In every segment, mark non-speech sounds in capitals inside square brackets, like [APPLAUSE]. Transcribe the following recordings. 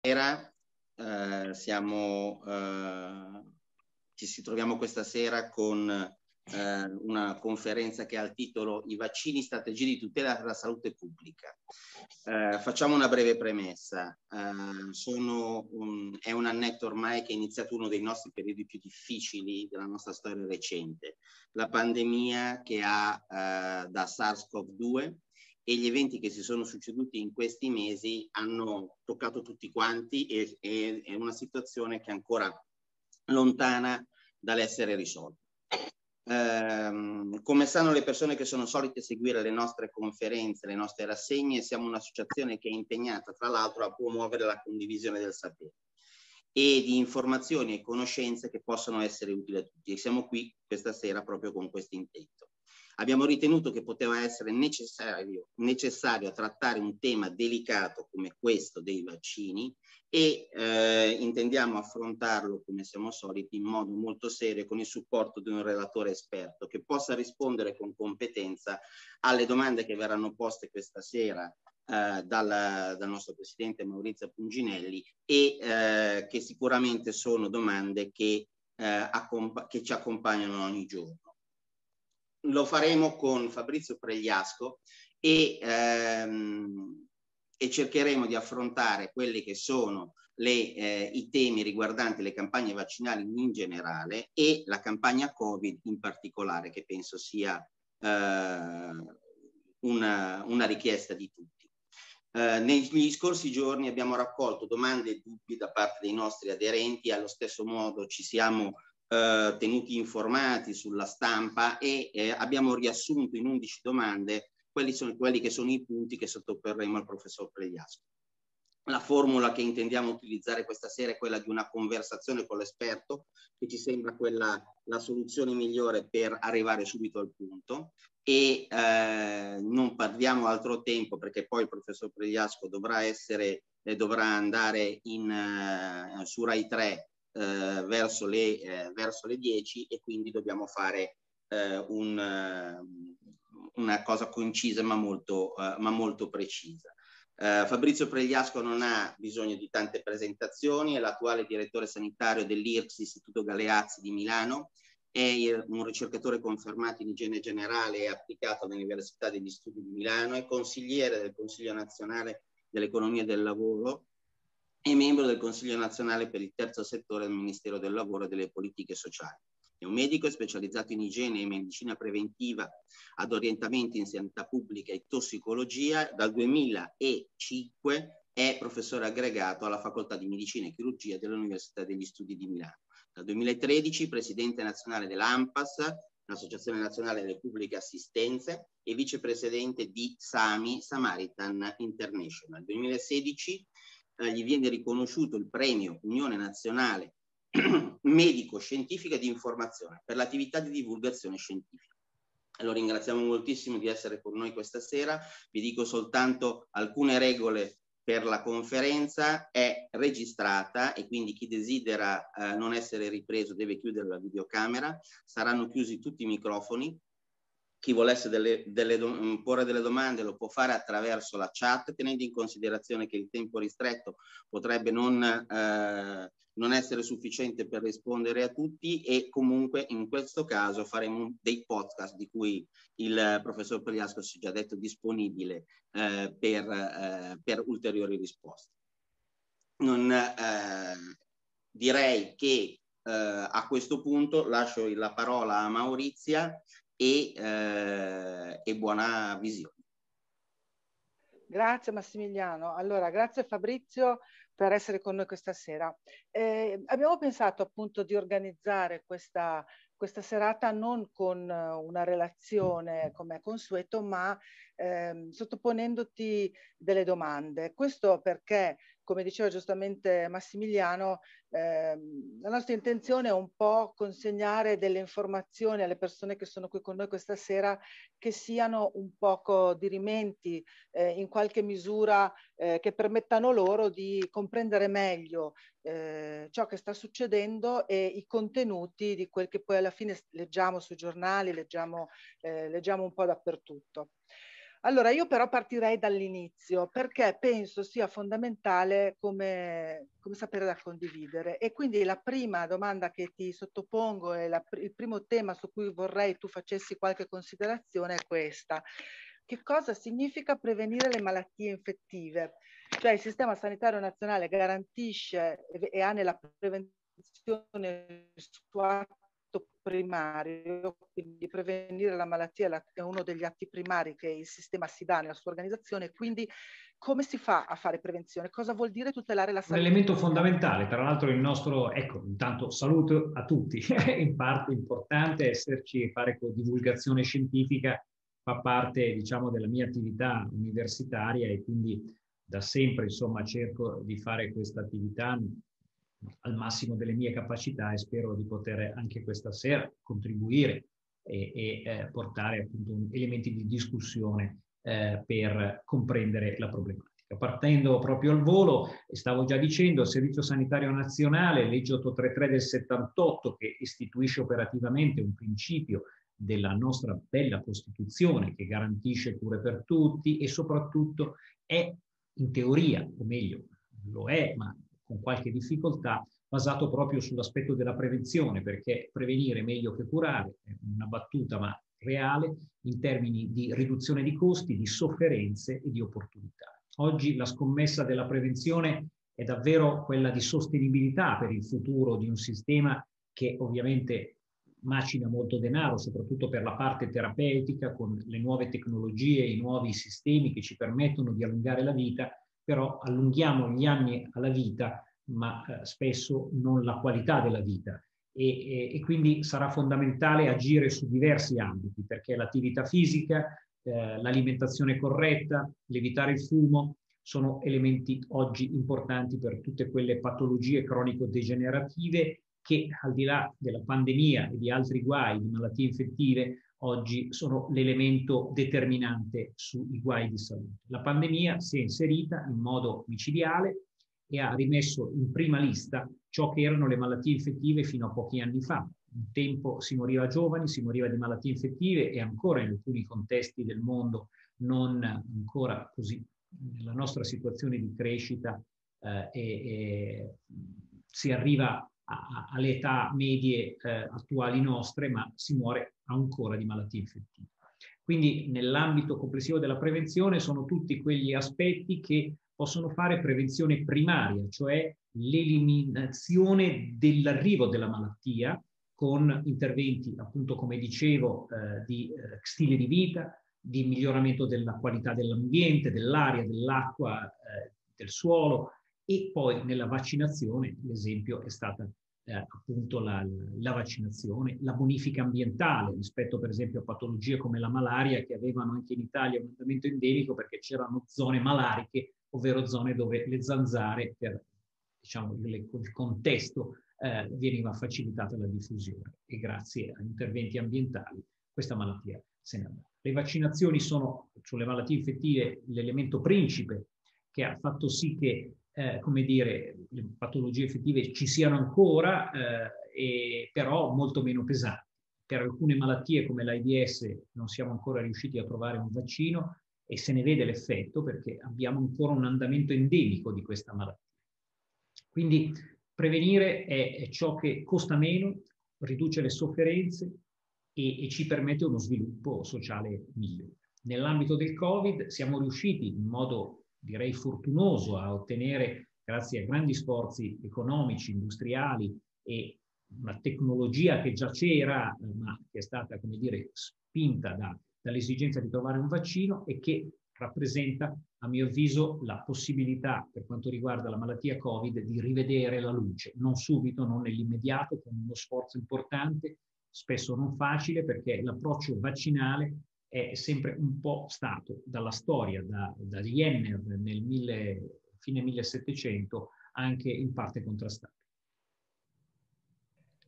sera eh, siamo, eh, ci troviamo questa sera con eh, una conferenza che ha il titolo I vaccini, strategie di tutela della salute pubblica. Eh, facciamo una breve premessa. Eh, un, è un annetto ormai che è iniziato uno dei nostri periodi più difficili della nostra storia recente, la pandemia che ha eh, da SARS-CoV-2 e gli eventi che si sono succeduti in questi mesi hanno toccato tutti quanti e, e è una situazione che è ancora lontana dall'essere risolta. Eh, come sanno le persone che sono solite seguire le nostre conferenze, le nostre rassegne, siamo un'associazione che è impegnata tra l'altro a promuovere la condivisione del sapere e di informazioni e conoscenze che possono essere utili a tutti. E siamo qui questa sera proprio con questo intento abbiamo ritenuto che poteva essere necessario, necessario trattare un tema delicato come questo dei vaccini e eh, intendiamo affrontarlo, come siamo soliti, in modo molto serio con il supporto di un relatore esperto che possa rispondere con competenza alle domande che verranno poste questa sera eh, dal, dal, nostro presidente Maurizio Punginelli e eh, che sicuramente sono domande che, eh, che ci accompagnano ogni giorno lo faremo con Fabrizio Pregliasco e, ehm, e cercheremo di affrontare quelli che sono le, eh, i temi riguardanti le campagne vaccinali in generale e la campagna Covid in particolare, che penso sia eh, una, una, richiesta di tutti. Eh, negli scorsi giorni abbiamo raccolto domande e dubbi da parte dei nostri aderenti, allo stesso modo ci siamo eh, tenuti informati sulla stampa e eh, abbiamo riassunto in 11 domande quelli, sono, quelli che sono i punti che sottoporremo al professor Pregliasco. La formula che intendiamo utilizzare questa sera è quella di una conversazione con l'esperto, che ci sembra quella la soluzione migliore per arrivare subito al punto e eh, non perdiamo altro tempo perché poi il professor Pregliasco dovrà, essere, eh, dovrà andare in, eh, su Rai 3 eh, verso, le, eh, verso le 10 e quindi dobbiamo fare eh, un, eh, una cosa concisa ma molto, eh, ma molto precisa. Uh, Fabrizio Pregliasco non ha bisogno di tante presentazioni, è l'attuale direttore sanitario dell'IRCS Istituto Galeazzi di Milano, è un ricercatore confermato in igiene generale e applicato all'Università degli Studi di Milano, è consigliere del Consiglio nazionale dell'economia del lavoro è membro del Consiglio nazionale per il terzo settore del Ministero del Lavoro e delle Politiche Sociali. È un medico specializzato in igiene e medicina preventiva ad orientamenti in sanità pubblica e tossicologia. Dal 2005 è professore aggregato alla Facoltà di Medicina e Chirurgia dell'Università degli Studi di Milano. Dal 2013 presidente nazionale dell'AMPAS, l'Associazione Nazionale delle Pubbliche Assistenze, e vicepresidente di SAMI, Samaritan International. Nel 2016 eh, gli viene riconosciuto il premio Unione Nazionale [CLEARS THROAT] Medico-Scientifica di Informazione per l'attività di divulgazione scientifica. Lo ringraziamo moltissimo di essere con noi questa sera. Vi dico soltanto alcune regole per la conferenza. È registrata e quindi chi desidera eh, non essere ripreso deve chiudere la videocamera. Saranno chiusi tutti i microfoni chi volesse delle, delle, mm, porre delle domande lo può fare attraverso la chat, tenendo in considerazione che il tempo ristretto potrebbe non, eh, non essere sufficiente per rispondere a tutti e comunque in questo caso faremo dei podcast di cui il professor Pagliasco si è già detto disponibile eh, per, eh, per, ulteriori risposte. Non, eh, direi che eh, a questo punto lascio la parola a Maurizia e, eh, e buona visione. Grazie Massimiliano. Allora, grazie Fabrizio per essere con noi questa sera. Eh, abbiamo pensato appunto di organizzare questa, questa serata non con una relazione come è consueto, ma ehm, sottoponendoti delle domande. Questo perché, come diceva giustamente Massimiliano, ehm, la nostra intenzione è un po' consegnare delle informazioni alle persone che sono qui con noi questa sera che siano un poco dirimenti, eh, in qualche misura eh, che permettano loro di comprendere meglio eh, ciò che sta succedendo e i contenuti di quel che poi alla fine leggiamo sui giornali, leggiamo, eh, leggiamo un po' dappertutto. Allora, io però partirei dall'inizio perché penso sia fondamentale come, come, sapere da condividere. E quindi la prima domanda che ti sottopongo e la, il primo tema su cui vorrei tu facessi qualche considerazione è questa. Che cosa significa prevenire le malattie infettive? Cioè il Sistema Sanitario Nazionale garantisce e, ha nella prevenzione il suo primario, quindi prevenire la malattia è uno degli atti primari che il sistema si dà nella sua organizzazione, quindi come si fa a fare prevenzione? Cosa vuol dire tutelare la salute? Un elemento fondamentale, tra l'altro il nostro, ecco, intanto saluto a tutti, [LAUGHS] in parte importante esserci e fare divulgazione scientifica fa parte, diciamo, della mia attività universitaria e quindi da sempre, insomma, cerco di fare questa attività al massimo delle mie capacità e spero di poter anche questa sera contribuire e, e eh, portare appunto elementi di discussione eh, per comprendere la problematica. Partendo proprio al volo, stavo già dicendo, il Servizio Sanitario Nazionale, legge 833 del 78, che istituisce operativamente un principio della nostra bella Costituzione che garantisce cure per tutti e soprattutto è in teoria, o meglio, lo è, ma con qualche difficoltà, basato proprio sull'aspetto della prevenzione, perché prevenire è meglio che curare, è una battuta ma reale, in termini di riduzione di costi, di sofferenze e di opportunità. Oggi la scommessa della prevenzione è davvero quella di sostenibilità per il futuro di un sistema che ovviamente macina molto denaro, soprattutto per la parte terapeutica, con le nuove tecnologie, i nuovi sistemi che ci permettono di allungare la vita, però allunghiamo gli anni alla vita, ma eh, spesso non la qualità della vita. E, e, e, quindi sarà fondamentale agire su diversi ambiti, perché l'attività fisica, eh, l'alimentazione corretta, l'evitare il fumo, sono elementi oggi importanti per tutte quelle patologie cronico-degenerative che al di là della pandemia e di altri guai di malattie infettive oggi sono l'elemento determinante sui guai di salute. La pandemia si è inserita in modo micidiale e ha rimesso in prima lista ciò che erano le malattie infettive fino a pochi anni fa. Un tempo si moriva giovani, si moriva di malattie infettive e ancora in alcuni contesti del mondo non ancora così nella nostra situazione di crescita eh, e, e si arriva alle età medie eh, attuali nostre, ma si muore ancora di malattie infettive. Quindi nell'ambito complessivo della prevenzione sono tutti quegli aspetti che possono fare prevenzione primaria, cioè l'eliminazione dell'arrivo della malattia con interventi, appunto come dicevo, eh, di eh, stile di vita, di miglioramento della qualità dell'ambiente, dell'aria, dell'acqua, eh, del suolo e poi nella vaccinazione l'esempio è stata eh, appunto la, la, vaccinazione, la bonifica ambientale rispetto per esempio a patologie come la malaria che avevano anche in Italia un andamento endemico perché c'erano zone malariche, ovvero zone dove le zanzare per diciamo, le, il contesto eh, veniva facilitata la diffusione e grazie a interventi ambientali questa malattia se ne andava. Le vaccinazioni sono sulle malattie infettive l'elemento principe che ha fatto sì che eh, come dire, le patologie effettive ci siano ancora, eh, però molto meno pesanti. Per alcune malattie come l'AIDS non siamo ancora riusciti a trovare un vaccino e se ne vede l'effetto perché abbiamo ancora un andamento endemico di questa malattia. Quindi prevenire è, è ciò che costa meno, riduce le sofferenze e, e ci permette uno sviluppo sociale migliore. Nell'ambito del Covid siamo riusciti in modo direi fortunoso a ottenere, grazie a grandi sforzi economici, industriali e una tecnologia che già c'era, ma che è stata, come dire, spinta da, dall'esigenza di trovare un vaccino e che rappresenta, a mio avviso, la possibilità, per quanto riguarda la malattia Covid, di rivedere la luce, non subito, non nell'immediato, con uno sforzo importante, spesso non facile, perché l'approccio vaccinale è sempre un po' stato dalla storia, da, da Jenner nel mille, fine 1700, anche in parte contrastato.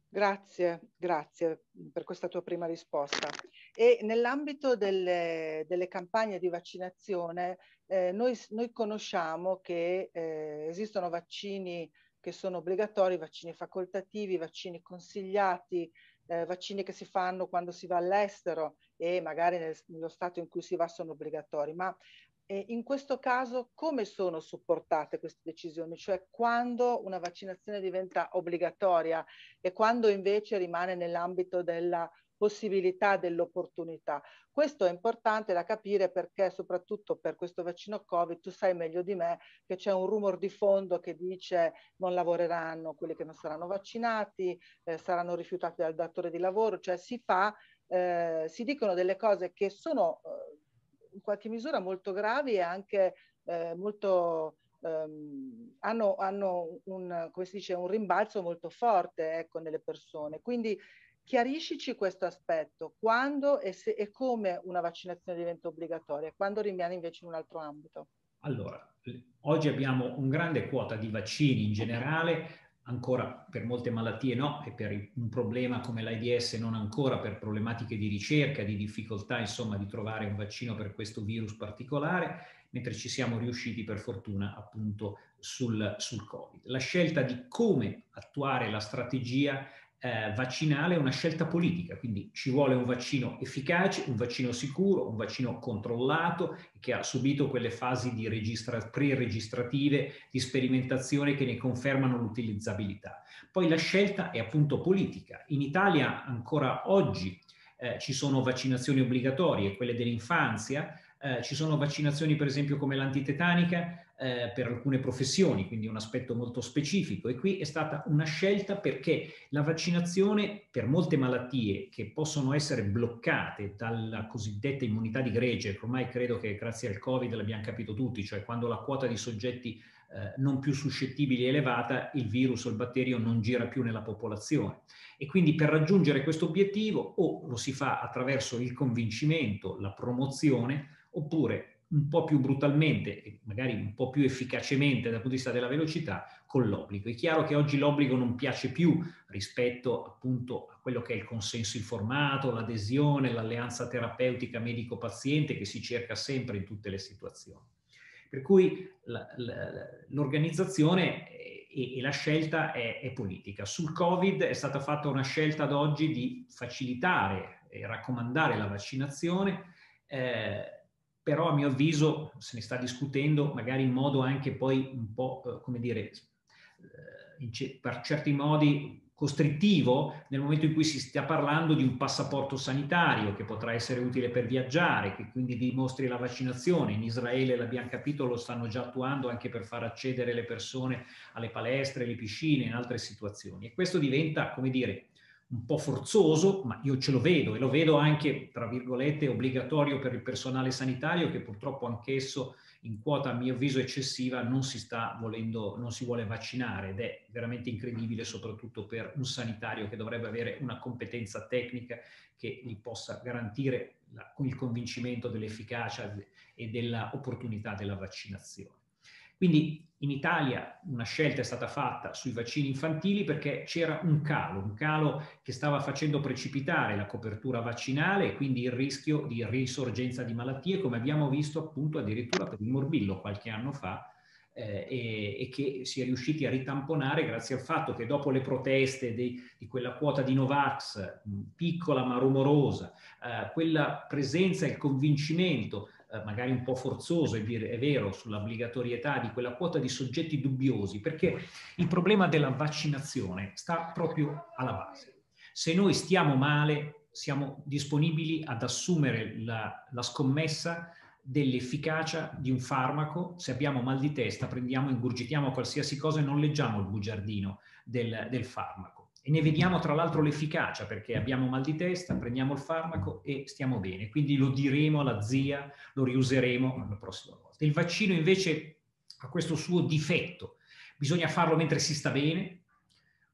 Grazie, grazie per questa tua prima risposta. E nell'ambito delle, delle, campagne di vaccinazione, eh, noi, noi, conosciamo che eh, esistono vaccini che sono obbligatori, vaccini facoltativi, vaccini consigliati, eh, vaccini che si fanno quando si va all'estero e magari nel, nello stato in cui si va sono obbligatori, ma eh, in questo caso come sono supportate queste decisioni? Cioè quando una vaccinazione diventa obbligatoria e quando invece rimane nell'ambito della possibilità dell'opportunità. Questo è importante da capire perché soprattutto per questo vaccino Covid tu sai meglio di me che c'è un rumor di fondo che dice non lavoreranno quelli che non saranno vaccinati, eh, saranno rifiutati dal datore di lavoro, cioè si fa, eh, si dicono delle cose che sono eh, in qualche misura molto gravi e anche eh, molto Um, hanno, hanno un, come si dice, un rimbalzo molto forte ecco, nelle persone. Quindi Chiariscici questo aspetto, quando e, se, e come una vaccinazione diventa obbligatoria, quando rimane invece in un altro ambito. Allora, oggi abbiamo un grande quota di vaccini in generale, ancora per molte malattie no, e per un problema come l'AIDS non ancora per problematiche di ricerca, di difficoltà insomma di trovare un vaccino per questo virus particolare, mentre ci siamo riusciti per fortuna appunto sul, sul Covid. La scelta di come attuare la strategia eh, vaccinale è una scelta politica, quindi ci vuole un vaccino efficace, un vaccino sicuro, un vaccino controllato che ha subito quelle fasi di registra- pre-registrative di sperimentazione che ne confermano l'utilizzabilità. Poi la scelta è appunto politica. In Italia ancora oggi eh, ci sono vaccinazioni obbligatorie, quelle dell'infanzia, eh, ci sono vaccinazioni per esempio come l'antitetanica eh, per alcune professioni, quindi un aspetto molto specifico e qui è stata una scelta perché la vaccinazione per molte malattie che possono essere bloccate dalla cosiddetta immunità di gregge, ormai credo che grazie al Covid l'abbiamo capito tutti, cioè quando la quota di soggetti eh, non più suscettibili è elevata, il virus o il batterio non gira più nella popolazione. E quindi per raggiungere questo obiettivo o lo si fa attraverso il convincimento, la promozione, oppure un po' più brutalmente e magari un po' più efficacemente dal punto di vista della velocità con l'obbligo. È chiaro che oggi l'obbligo non piace più rispetto appunto a quello che è il consenso informato, l'adesione, l'alleanza terapeutica medico-paziente che si cerca sempre in tutte le situazioni. Per cui l'organizzazione e, e, la scelta è, è politica. Sul Covid è stata fatta una scelta ad oggi di facilitare e raccomandare la vaccinazione. Eh, però a mio avviso se ne sta discutendo magari in modo anche poi un po', eh, come dire, eh, per certi modi costrittivo nel momento in cui si stia parlando di un passaporto sanitario che potrà essere utile per viaggiare, che quindi dimostri la vaccinazione. In Israele, l'abbiamo capito, lo stanno già attuando anche per far accedere le persone alle palestre, alle piscine, in altre situazioni. E questo diventa, come dire, un po' forzoso, ma io ce lo vedo e lo vedo anche, tra virgolette, obbligatorio per il personale sanitario che purtroppo anch'esso in quota a mio avviso eccessiva non si sta volendo, non si vuole vaccinare ed è veramente incredibile soprattutto per un sanitario che dovrebbe avere una competenza tecnica che gli possa garantire la, il convincimento dell'efficacia e dell'opportunità della vaccinazione. Quindi in Italia una scelta è stata fatta sui vaccini infantili perché c'era un calo, un calo che stava facendo precipitare la copertura vaccinale e quindi il rischio di risorgenza di malattie, come abbiamo visto appunto addirittura per il morbillo qualche anno fa, eh, e, e, che si è riusciti a ritamponare grazie al fatto che dopo le proteste di, di quella quota di Novax, piccola ma rumorosa, eh, quella presenza e il convincimento eh, magari un po' forzoso, è, dire, è vero, sull'obbligatorietà di quella quota di soggetti dubbiosi, perché il problema della vaccinazione sta proprio alla base. Se noi stiamo male, siamo disponibili ad assumere la, la scommessa dell'efficacia di un farmaco, se abbiamo mal di testa prendiamo, ingurgitiamo qualsiasi cosa e non leggiamo il bugiardino del, del farmaco e ne vediamo tra l'altro l'efficacia perché abbiamo mal di testa, prendiamo il farmaco e stiamo bene. Quindi lo diremo alla zia, lo riuseremo la prossima volta. Il vaccino invece ha questo suo difetto, bisogna farlo mentre si sta bene,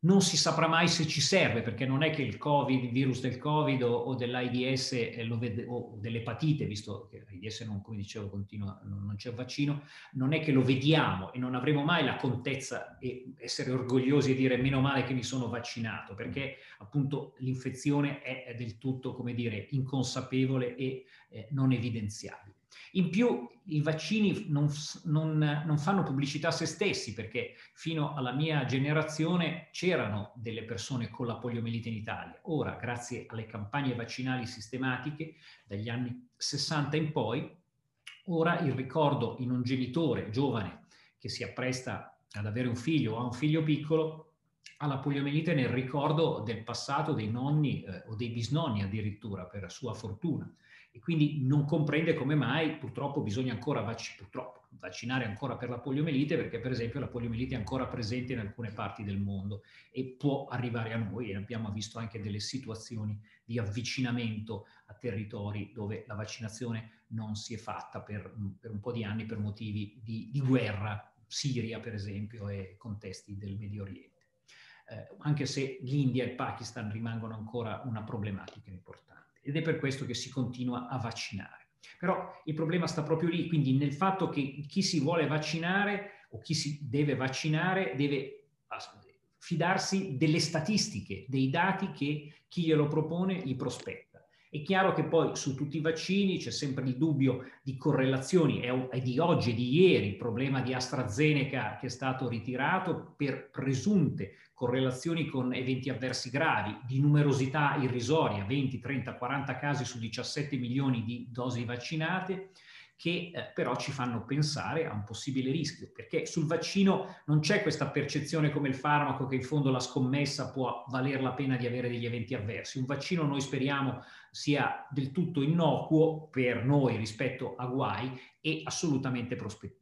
non si saprà mai se ci serve, perché non è che il Covid, il virus del Covid o, o dell'AIDS eh, o dell'epatite, visto che l'AIDS non, come dicevo, continua, non, non c'è vaccino, non è che lo vediamo e non avremo mai la contezza e essere orgogliosi e dire meno male che mi sono vaccinato, perché appunto l'infezione è, è del tutto, come dire, inconsapevole e eh, non evidenziabile. In più i vaccini non, non, non, fanno pubblicità a se stessi perché fino alla mia generazione c'erano delle persone con la poliomielite in Italia. Ora, grazie alle campagne vaccinali sistematiche dagli anni 60 in poi, ora il ricordo in un genitore giovane che si appresta ad avere un figlio o ha un figlio piccolo alla poliomielite nel ricordo del passato dei nonni eh, o dei bisnonni addirittura per sua fortuna e quindi non comprende come mai purtroppo bisogna ancora vac- purtroppo, vaccinare ancora per la poliomielite perché per esempio la poliomielite è ancora presente in alcune parti del mondo e può arrivare a noi e abbiamo visto anche delle situazioni di avvicinamento a territori dove la vaccinazione non si è fatta per, per un po' di anni per motivi di, di guerra, Siria per esempio e contesti del Medio Oriente. Eh, anche se l'India e il Pakistan rimangono ancora una problematica importante ed è per questo che si continua a vaccinare. Però il problema sta proprio lì, quindi nel fatto che chi si vuole vaccinare o chi si deve vaccinare deve fidarsi delle statistiche, dei dati che chi glielo propone gli prospetta. È chiaro che poi su tutti i vaccini c'è sempre il dubbio di correlazioni, è di oggi e di ieri il problema di AstraZeneca che è stato ritirato per presunte correlazioni con eventi avversi gravi, di numerosità irrisoria, 20, 30, 40 casi su 17 milioni di dosi vaccinate, che eh, però ci fanno pensare a un possibile rischio, perché sul vaccino non c'è questa percezione come il farmaco che in fondo la scommessa può valer la pena di avere degli eventi avversi. Un vaccino noi speriamo sia del tutto innocuo per noi rispetto a guai e assolutamente prospe-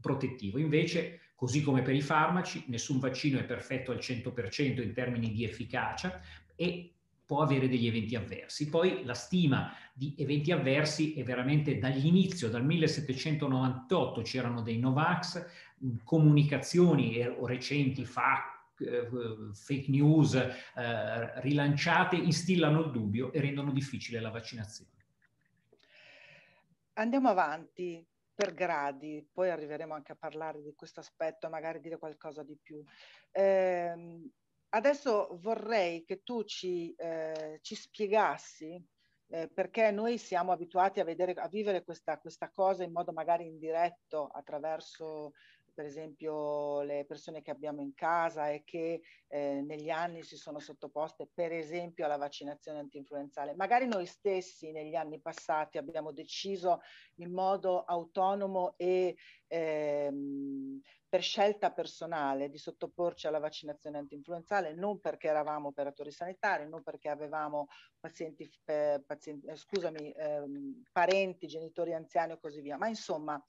protettivo. Invece, così come per i farmaci, nessun vaccino è perfetto al 100% in termini di efficacia e può avere degli eventi avversi. Poi la stima di eventi avversi è veramente dall'inizio, dal 1798 c'erano dei Novax, comunicazioni o recenti fa, eh, fake news eh, rilanciate instillano il dubbio e rendono difficile la vaccinazione. Andiamo avanti per gradi, poi arriveremo anche a parlare di questo aspetto, magari dire qualcosa di più. Eh, adesso vorrei che tu ci, eh, ci spiegassi eh, perché noi siamo abituati a, vedere, a vivere questa, questa, cosa in modo magari indiretto attraverso per esempio le persone che abbiamo in casa e che eh, negli anni si sono sottoposte per esempio alla vaccinazione antinfluenzale. Magari noi stessi negli anni passati abbiamo deciso in modo autonomo e ehm, per scelta personale di sottoporci alla vaccinazione antinfluenzale, non perché eravamo operatori sanitari, non perché avevamo pazienti, eh, pazienti eh, scusami, ehm, parenti, genitori anziani o così via, ma insomma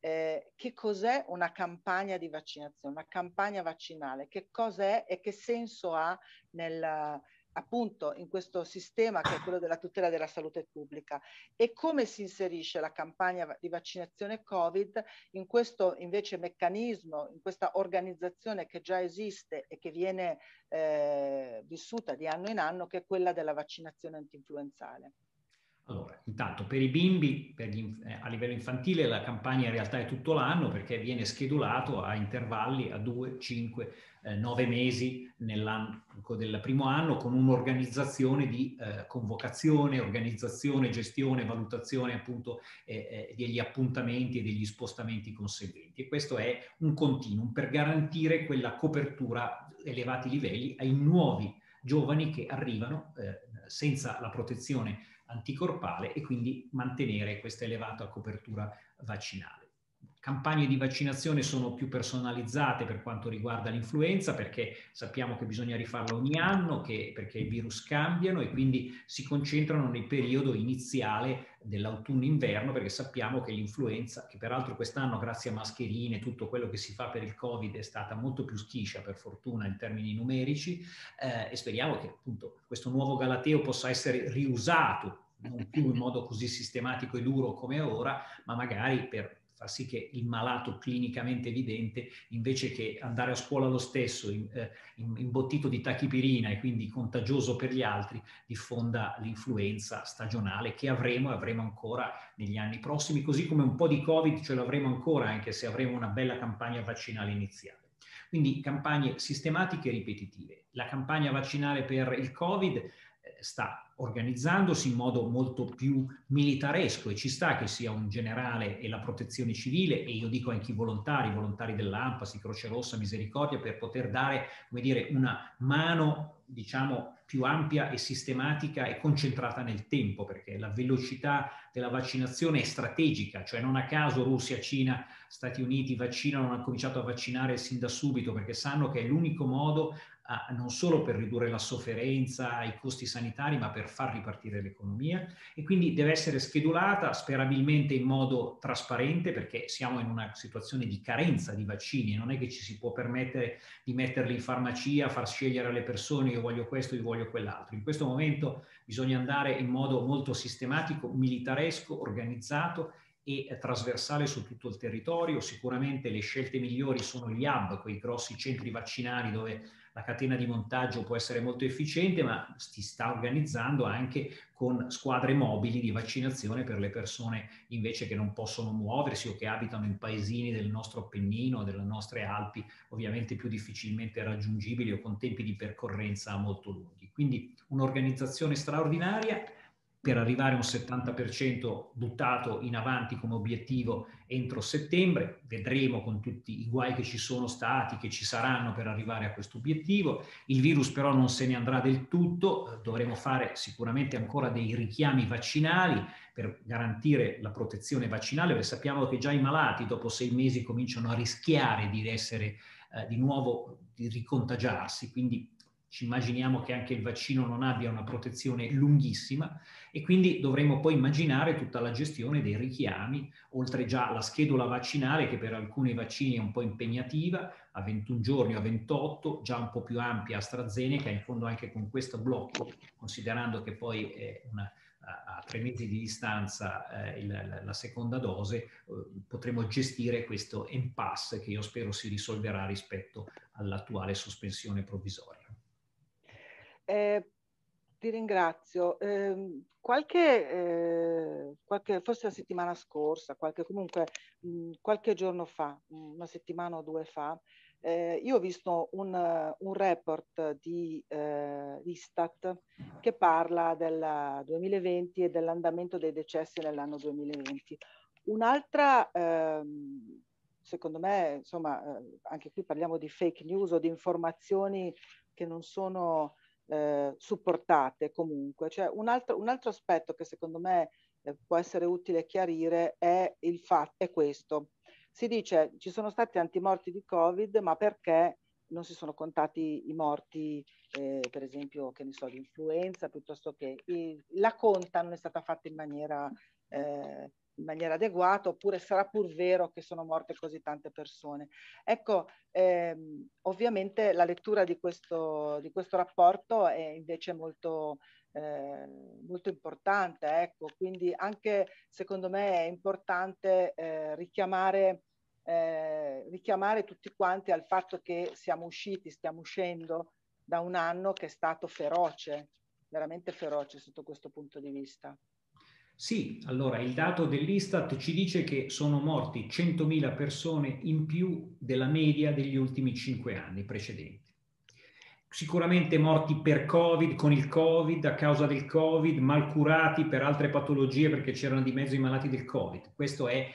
eh, che cos'è una campagna di vaccinazione, una campagna vaccinale, che cos'è e che senso ha nel, appunto in questo sistema che è quello della tutela della salute pubblica e come si inserisce la campagna di vaccinazione Covid in questo invece meccanismo, in questa organizzazione che già esiste e che viene eh, vissuta di anno in anno, che è quella della vaccinazione antinfluenzale. Allora, intanto per i bimbi per gli, eh, a livello infantile la campagna in realtà è tutto l'anno perché viene schedulato a intervalli a 2, 5, eh, 9 mesi nell'arco del primo anno con un'organizzazione di eh, convocazione, organizzazione, gestione, valutazione appunto eh, eh, degli appuntamenti e degli spostamenti conseguenti. E questo è un continuum per garantire quella copertura a elevati livelli ai nuovi giovani che arrivano eh, senza la protezione anticorpale e quindi mantenere questa elevata copertura vaccinale. Campagne di vaccinazione sono più personalizzate per quanto riguarda l'influenza perché sappiamo che bisogna rifarla ogni anno, che, perché i virus cambiano e quindi si concentrano nel periodo iniziale dell'autunno-inverno perché sappiamo che l'influenza, che peraltro quest'anno grazie a mascherine, tutto quello che si fa per il Covid è stata molto più schiscia per fortuna in termini numerici eh, e speriamo che appunto questo nuovo galateo possa essere riusato non più in modo così sistematico e duro come ora, ma magari per far sì che il malato clinicamente evidente, invece che andare a scuola lo stesso in, eh, imbottito di tachipirina e quindi contagioso per gli altri, diffonda l'influenza stagionale che avremo e avremo ancora negli anni prossimi, così come un po' di Covid ce l'avremo ancora, anche se avremo una bella campagna vaccinale iniziale. Quindi campagne sistematiche e ripetitive. La campagna vaccinale per il Covid sta organizzandosi in modo molto più militaresco e ci sta che sia un generale e la protezione civile e io dico anche i volontari, i volontari dell'AMPAS, Croce Rossa, Misericordia per poter dare, come dire, una mano, diciamo, più ampia e sistematica e concentrata nel tempo, perché la velocità della vaccinazione è strategica, cioè non a caso Russia, Cina, Stati Uniti vaccinano, hanno cominciato a vaccinare sin da subito, perché sanno che è l'unico modo non solo per ridurre la sofferenza, i costi sanitari, ma per far ripartire l'economia e quindi deve essere schedulata sperabilmente in modo trasparente perché siamo in una situazione di carenza di vaccini e non è che ci si può permettere di metterli in farmacia, far scegliere alle persone io voglio questo, io voglio quell'altro. In questo momento bisogna andare in modo molto sistematico, militaresco, organizzato e trasversale su tutto il territorio. Sicuramente le scelte migliori sono gli hub, quei grossi centri vaccinali dove la catena di montaggio può essere molto efficiente, ma si sta organizzando anche con squadre mobili di vaccinazione per le persone invece che non possono muoversi o che abitano in paesini del nostro Appennino, delle nostre Alpi, ovviamente più difficilmente raggiungibili o con tempi di percorrenza molto lunghi. Quindi un'organizzazione straordinaria per arrivare a un 70% buttato in avanti come obiettivo entro settembre. Vedremo con tutti i guai che ci sono stati, che ci saranno per arrivare a questo obiettivo. Il virus però non se ne andrà del tutto, dovremo fare sicuramente ancora dei richiami vaccinali per garantire la protezione vaccinale, perché sappiamo che già i malati dopo sei mesi cominciano a rischiare di essere eh, di nuovo, di ricontagiarsi, quindi ci immaginiamo che anche il vaccino non abbia una protezione lunghissima e quindi dovremo poi immaginare tutta la gestione dei richiami, oltre già alla schedula vaccinale che per alcuni vaccini è un po' impegnativa, a 21 giorni o a 28, già un po' più ampia AstraZeneca, in fondo anche con questo blocco, considerando che poi è una, a tre mesi di distanza eh, il, la seconda dose, eh, potremo gestire questo impasse che io spero si risolverà rispetto all'attuale sospensione provvisoria. Eh, ti ringrazio. Eh, qualche, eh, qualche, forse la settimana scorsa, qualche, comunque mh, mm, qualche giorno fa, una settimana o due fa, eh, io ho visto un, un report di eh, Istat che parla del 2020 e dell'andamento dei decessi nell'anno 2020. Un'altra, ehm, secondo me, insomma, eh, anche qui parliamo di fake news o di informazioni che non sono eh, supportate comunque. Cioè, un, altro, un altro aspetto che secondo me eh, può essere utile chiarire è il fatto, è questo. Si dice ci sono stati tanti morti di Covid, ma perché non si sono contati i morti, eh, per esempio, che ne so, di influenza, piuttosto che i, la conta non è stata fatta in maniera eh, in maniera adeguata, oppure sarà pur vero che sono morte così tante persone. Ecco, ehm, ovviamente la lettura di questo, di questo rapporto è invece molto, eh, molto importante, ecco, quindi anche secondo me è importante eh, richiamare, eh, richiamare tutti quanti al fatto che siamo usciti, stiamo uscendo da un anno che è stato feroce, veramente feroce sotto questo punto di vista. Sì, allora il dato dell'Istat ci dice che sono morti 100.000 persone in più della media degli ultimi cinque anni precedenti. Sicuramente morti per Covid, con il Covid, a causa del Covid, mal curati per altre patologie perché c'erano di mezzo i malati del Covid. Questa è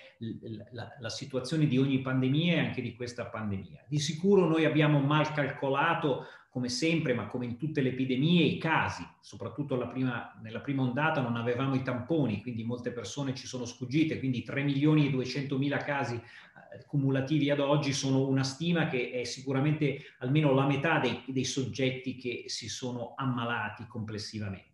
la, la situazione di ogni pandemia e anche di questa pandemia. Di sicuro noi abbiamo mal calcolato come sempre, ma come in tutte le epidemie, i casi, soprattutto prima, nella prima ondata non avevamo i tamponi, quindi molte persone ci sono sfuggite, quindi 3 milioni e 200 mila casi eh, cumulativi ad oggi sono una stima che è sicuramente almeno la metà dei, dei soggetti che si sono ammalati complessivamente.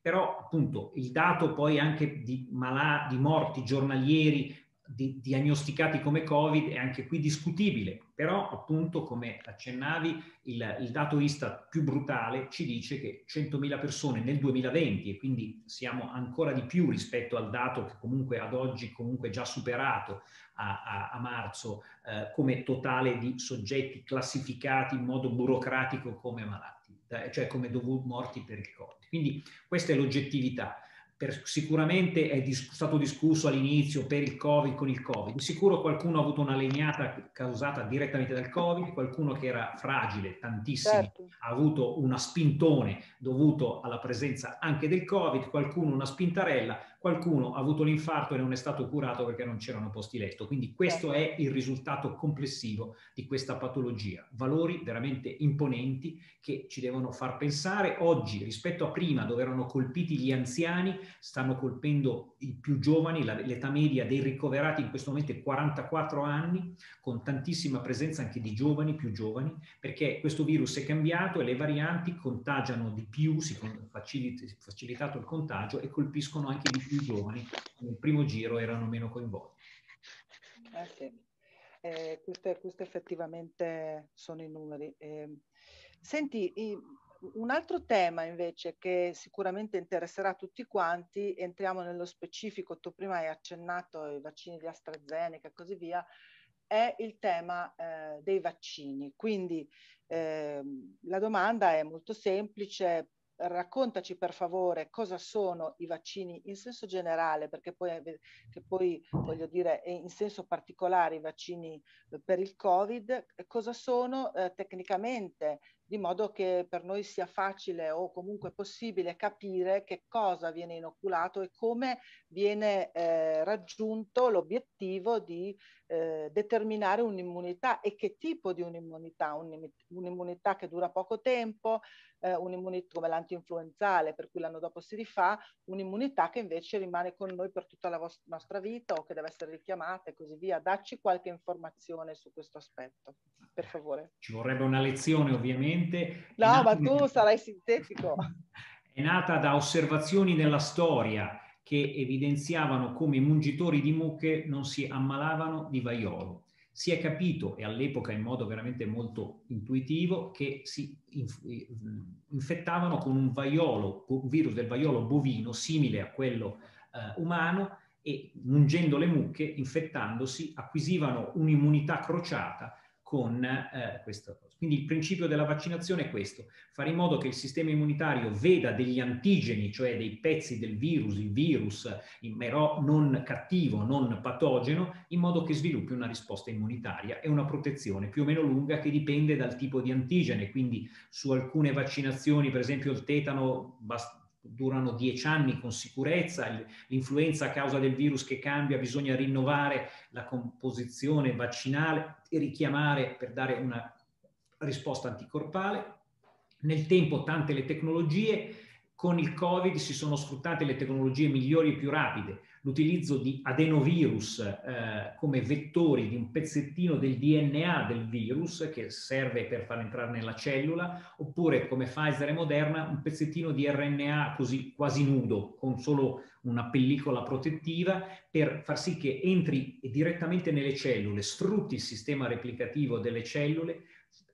Però appunto il dato poi anche di, malati, di morti giornalieri di, diagnosticati come Covid è anche qui discutibile, però appunto come accennavi il, il, dato Istat più brutale ci dice che 100.000 persone nel 2020 e quindi siamo ancora di più rispetto al dato che comunque ad oggi comunque già superato a, a, a marzo eh, come totale di soggetti classificati in modo burocratico come malati, cioè come dovuti morti per il Covid. Quindi questa è l'oggettività. Per, sicuramente è dis- stato discusso all'inizio per il Covid con il Covid. Di sicuro qualcuno ha avuto una legnata causata direttamente dal Covid, qualcuno che era fragile, tantissimo, certo. ha avuto una spintone dovuto alla presenza anche del Covid, qualcuno una spintarella, qualcuno ha avuto l'infarto e non è stato curato perché non c'erano posti letto. Quindi questo certo. è il risultato complessivo di questa patologia. Valori veramente imponenti che ci devono far pensare oggi rispetto a prima dove erano colpiti gli anziani, stanno colpendo i più giovani, l'età media dei ricoverati in questo momento è 44 anni, con tantissima presenza anche di giovani, più giovani, perché questo virus è cambiato e le varianti contagiano di più, si facilitato il contagio e colpiscono anche di più giovani, nel primo giro erano meno coinvolti. Eh sì. eh, queste, effettivamente sono i numeri. Eh, senti, un altro tema invece che sicuramente interesserà tutti quanti, entriamo nello specifico, tu prima hai accennato ai vaccini di AstraZeneca e così via, è il tema eh, dei vaccini. Quindi eh, la domanda è molto semplice, raccontaci per favore cosa sono i vaccini in senso generale, perché poi, che poi voglio dire in senso particolare i vaccini per il Covid, cosa sono eh, tecnicamente di modo che per noi sia facile o comunque possibile capire che cosa viene inoculato e come viene eh, raggiunto l'obiettivo di eh, determinare un'immunità e che tipo di un'immunità, un'immunità che dura poco tempo, eh, un'immunità come l'antinfluenzale per cui l'anno dopo si rifà, un'immunità che invece rimane con noi per tutta la nostra vita o che deve essere richiamata e così via. Dacci qualche informazione su questo aspetto, per favore. Ci vorrebbe una lezione ovviamente. No, ma tu sarai sintetico. [LAUGHS] È nata da osservazioni nella storia che evidenziavano come i mungitori di mucche non si ammalavano di vaiolo. Si è capito, e all'epoca in modo veramente molto intuitivo, che si infettavano con un vaiolo, un virus del vaiolo bovino simile a quello eh, umano e mungendo le mucche, infettandosi, acquisivano un'immunità crociata con eh, questa cosa. Quindi il principio della vaccinazione è questo, fare in modo che il sistema immunitario veda degli antigeni, cioè dei pezzi del virus, il virus, però non cattivo, non patogeno, in modo che sviluppi una risposta immunitaria e una protezione più o meno lunga che dipende dal tipo di antigene. Quindi su alcune vaccinazioni, per esempio il tetano, basta durano dieci anni con sicurezza, l'influenza a causa del virus che cambia, bisogna rinnovare la composizione vaccinale e richiamare per dare una risposta anticorpale. Nel tempo tante le tecnologie, con il Covid si sono sfruttate le tecnologie migliori e più rapide, l'utilizzo di adenovirus eh, come vettori di un pezzettino del DNA del virus che serve per far entrare nella cellula, oppure come Pfizer e Moderna un pezzettino di RNA così quasi nudo, con solo una pellicola protettiva, per far sì che entri direttamente nelle cellule, sfrutti il sistema replicativo delle cellule,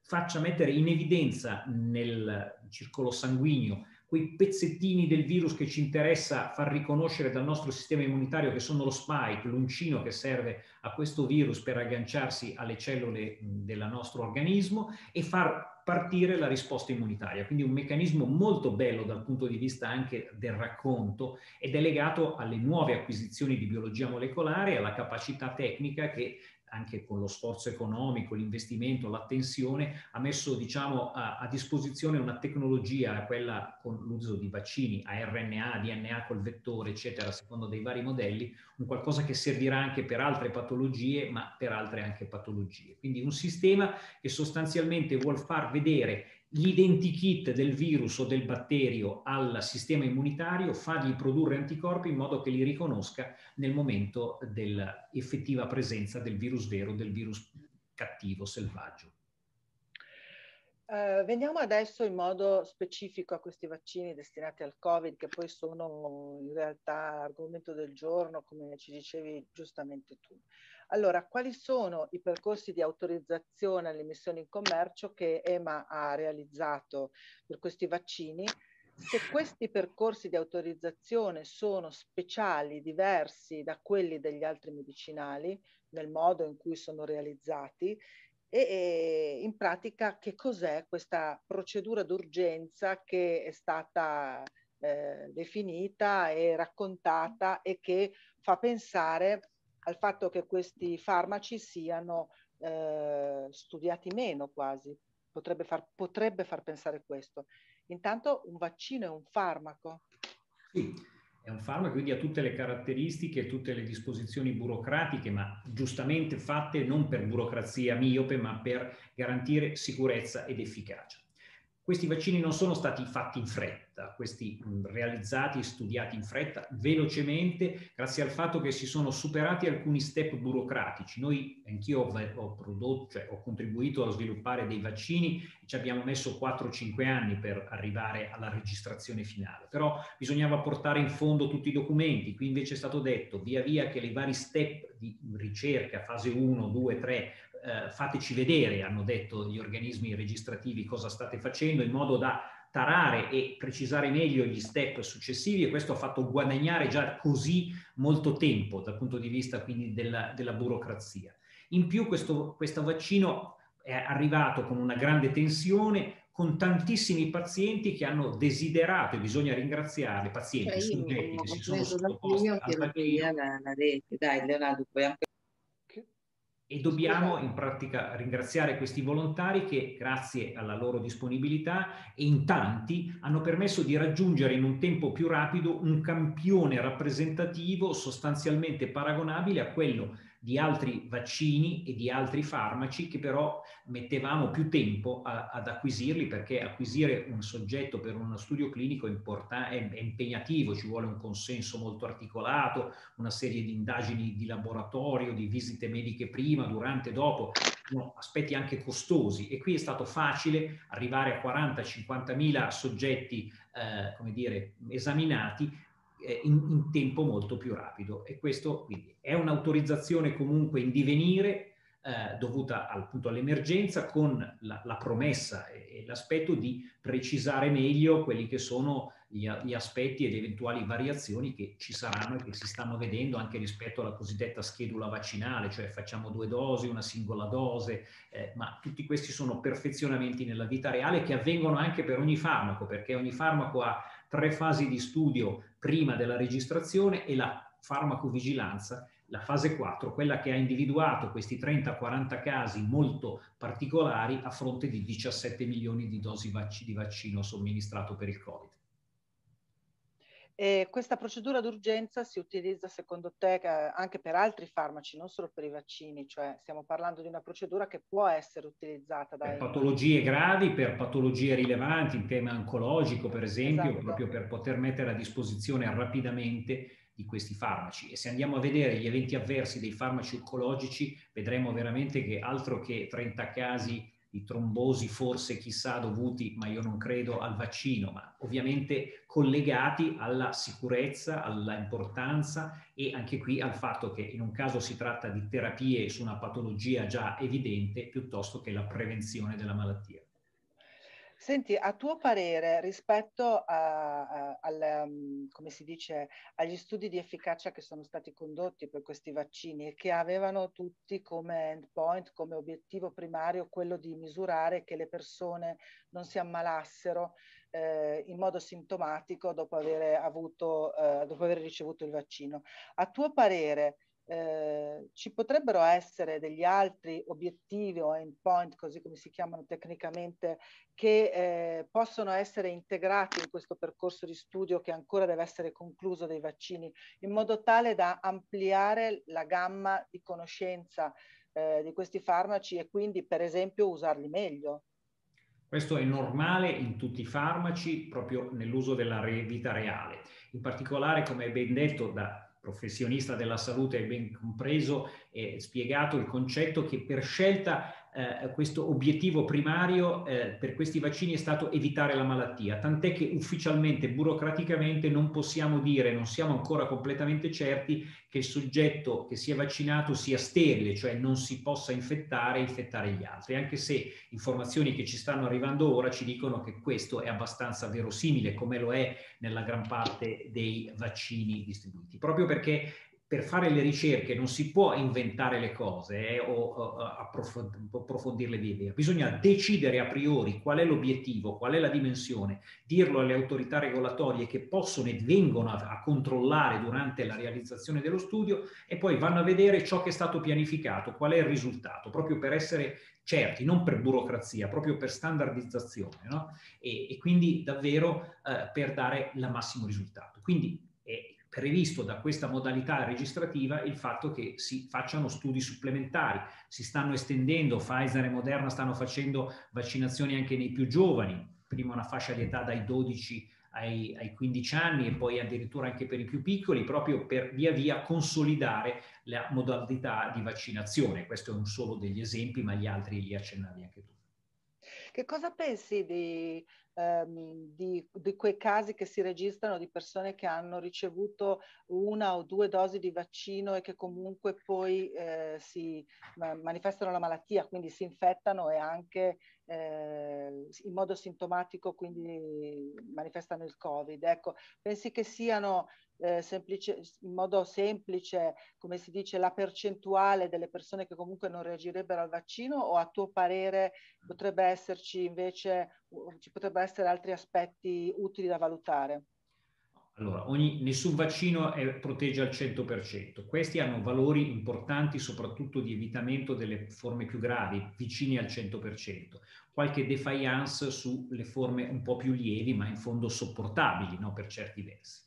faccia mettere in evidenza nel circolo sanguigno quei pezzettini del virus che ci interessa far riconoscere dal nostro sistema immunitario, che sono lo spike, l'uncino che serve a questo virus per agganciarsi alle cellule del nostro organismo e far partire la risposta immunitaria. Quindi un meccanismo molto bello dal punto di vista anche del racconto ed è legato alle nuove acquisizioni di biologia molecolare, alla capacità tecnica che anche con lo sforzo economico, l'investimento, l'attenzione, ha messo diciamo, a, a, disposizione una tecnologia, quella con l'uso di vaccini a RNA, DNA col vettore, eccetera, secondo dei vari modelli, un qualcosa che servirà anche per altre patologie, ma per altre anche patologie. Quindi un sistema che sostanzialmente vuol far vedere l'identikit del virus o del batterio al sistema immunitario, fargli produrre anticorpi in modo che li riconosca nel momento dell'effettiva presenza del virus vero, del virus cattivo, selvaggio. Uh, veniamo adesso in modo specifico a questi vaccini destinati al Covid, che poi sono in realtà argomento del giorno, come ci dicevi giustamente tu. Allora, quali sono i percorsi di autorizzazione all'emissione in commercio che EMA ha realizzato per questi vaccini? Se questi percorsi di autorizzazione sono speciali, diversi da quelli degli altri medicinali, nel modo in cui sono realizzati, e, e in pratica che cos'è questa procedura d'urgenza che è stata eh, definita e raccontata e che fa pensare al fatto che questi farmaci siano eh, studiati meno quasi, potrebbe far, potrebbe far pensare questo. Intanto un vaccino è un farmaco. Sì, è un farmaco, quindi ha tutte le caratteristiche, tutte le disposizioni burocratiche, ma giustamente fatte non per burocrazia miope, ma per garantire sicurezza ed efficacia. Questi vaccini non sono stati fatti in fretta, questi realizzati e studiati in fretta, velocemente, grazie al fatto che si sono superati alcuni step burocratici. Noi, anch'io ho, ho prodotto, cioè ho contribuito a sviluppare dei vaccini, ci abbiamo messo 4-5 anni per arrivare alla registrazione finale, però bisognava portare in fondo tutti i documenti, qui invece è stato detto, via via che i vari step di ricerca, fase 1, 2, 3, eh, fateci vedere, hanno detto gli organismi registrativi cosa state facendo, in modo da tarare e precisare meglio gli step successivi e questo ha fatto guadagnare già così molto tempo dal punto di vista quindi della, della burocrazia. In più questo, questo vaccino è arrivato con una grande tensione, con tantissimi pazienti che hanno desiderato, e bisogna ringraziare, pazienti, cioè, studenti che si sono sottoposti al vaccino. La, la rete. Dai Leonardo, puoi anche e dobbiamo in pratica ringraziare questi volontari che grazie alla loro disponibilità e in tanti hanno permesso di raggiungere in un tempo più rapido un campione rappresentativo sostanzialmente paragonabile a quello di altri vaccini e di altri farmaci che però mettevamo più tempo a, ad acquisirli perché acquisire un soggetto per uno studio clinico è, è impegnativo, ci vuole un consenso molto articolato, una serie di indagini di laboratorio, di visite mediche prima, durante, dopo, aspetti anche costosi. E qui è stato facile arrivare a 40-50 mila soggetti eh, come dire, esaminati eh, in, in, tempo molto più rapido. E questo quindi è un'autorizzazione comunque in divenire eh, dovuta appunto all'emergenza con la, la promessa e, e, l'aspetto di precisare meglio quelli che sono gli, gli, aspetti ed eventuali variazioni che ci saranno e che si stanno vedendo anche rispetto alla cosiddetta schedula vaccinale, cioè facciamo due dosi, una singola dose, eh, ma tutti questi sono perfezionamenti nella vita reale che avvengono anche per ogni farmaco, perché ogni farmaco ha tre fasi di studio prima della registrazione e la farmacovigilanza, la fase 4, quella che ha individuato questi 30-40 casi molto particolari a fronte di 17 milioni di dosi vac- di vaccino somministrato per il Covid. E questa procedura d'urgenza si utilizza secondo te anche per altri farmaci, non solo per i vaccini, cioè stiamo parlando di una procedura che può essere utilizzata dai... Per patologie gravi, per patologie rilevanti, in tema oncologico per esempio, esatto. proprio per poter mettere a disposizione rapidamente di questi farmaci. E se andiamo a vedere gli eventi avversi dei farmaci oncologici, vedremo veramente che altro che 30 casi di trombosi forse chissà dovuti, ma io non credo al vaccino, ma ovviamente collegati alla sicurezza, alla importanza e anche qui al fatto che in un caso si tratta di terapie su una patologia già evidente piuttosto che la prevenzione della malattia. Senti, a tuo parere, rispetto a, a, al, um, come si dice, agli studi di efficacia che sono stati condotti per questi vaccini e che avevano tutti come endpoint, come obiettivo primario quello di misurare che le persone non si ammalassero eh, in modo sintomatico dopo aver, avuto, eh, dopo aver ricevuto il vaccino. A tuo parere, eh, ci potrebbero essere degli altri obiettivi o endpoint, così come si chiamano tecnicamente, che eh, possono essere integrati in questo percorso di studio che ancora deve essere concluso dei vaccini, in modo tale da ampliare la gamma di conoscenza eh, di questi farmaci e quindi, per esempio, usarli meglio. Questo è normale in tutti i farmaci, proprio nell'uso della vita reale. In particolare, come ben detto da professionista della salute ben compreso e spiegato il concetto che per scelta eh, questo obiettivo primario eh, per questi vaccini è stato evitare la malattia, tant'è che ufficialmente, burocraticamente non possiamo dire, non siamo ancora completamente certi che il soggetto che si è vaccinato sia sterile, cioè non si possa infettare e infettare gli altri, anche se informazioni che ci stanno arrivando ora ci dicono che questo è abbastanza verosimile, come lo è nella gran parte dei vaccini distribuiti, proprio perché per fare le ricerche non si può inventare le cose eh, o, o approfondirle via via, bisogna decidere a priori qual è l'obiettivo, qual è la dimensione, dirlo alle autorità regolatorie che possono e vengono a, a controllare durante la realizzazione dello studio e poi vanno a vedere ciò che è stato pianificato, qual è il risultato, proprio per essere certi, non per burocrazia, proprio per standardizzazione no? e, e, quindi davvero eh, per dare il massimo risultato. Quindi previsto da questa modalità registrativa il fatto che si facciano studi supplementari, si stanno estendendo, Pfizer e Moderna stanno facendo vaccinazioni anche nei più giovani, prima una fascia di età dai 12 ai, ai 15 anni e poi addirittura anche per i più piccoli, proprio per via via consolidare la modalità di vaccinazione. Questo è un solo degli esempi, ma gli altri li accennavi anche tu. Che cosa pensi di, ehm, di, di, quei casi che si registrano di persone che hanno ricevuto una o due dosi di vaccino e che comunque poi eh, si manifestano la malattia, quindi si infettano e anche eh, in modo sintomatico quindi manifestano il Covid. Ecco, pensi che siano eh, semplice, in modo semplice, come si dice, la percentuale delle persone che comunque non reagirebbero al vaccino o a tuo parere potrebbe esserci invece, ci potrebbero essere altri aspetti utili da valutare? Allora, ogni, nessun vaccino è, protegge al 100%. Questi hanno valori importanti soprattutto di evitamento delle forme più gravi, vicini al 100%. Qualche defiance sulle forme un po' più lievi, ma in fondo sopportabili no, per certi versi.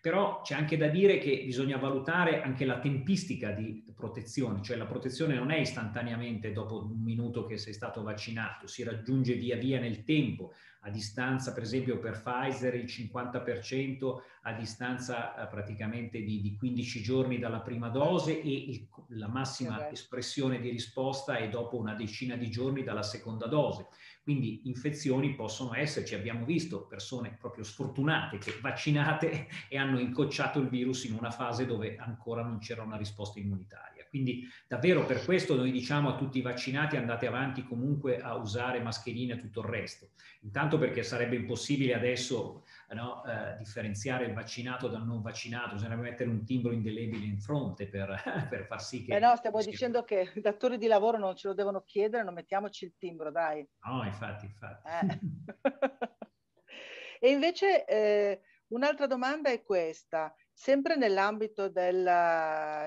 Però c'è anche da dire che bisogna valutare anche la tempistica di protezione, cioè la protezione non è istantaneamente dopo un minuto che sei stato vaccinato, si raggiunge via via nel tempo, a distanza per esempio per Pfizer il 50% a distanza eh, praticamente di, di, 15 giorni dalla prima dose e il, la massima espressione di risposta è dopo una decina di giorni dalla seconda dose. Quindi infezioni possono esserci, abbiamo visto persone proprio sfortunate che vaccinate [LAUGHS] e hanno incocciato il virus in una fase dove ancora non c'era una risposta immunitaria. Quindi davvero per questo noi diciamo a tutti i vaccinati andate avanti comunque a usare mascherine e tutto il resto. Intanto perché sarebbe impossibile adesso no, eh, differenziare il vaccinato dal non vaccinato, bisognerebbe mettere un timbro indelebile in fronte per, [LAUGHS] per far sì che... Eh no, stiamo dicendo che i datori di lavoro non ce lo devono chiedere, non mettiamoci il timbro, dai. No, infatti, infatti. Eh. [LAUGHS] e invece eh, un'altra domanda è questa. Sempre nell'ambito del,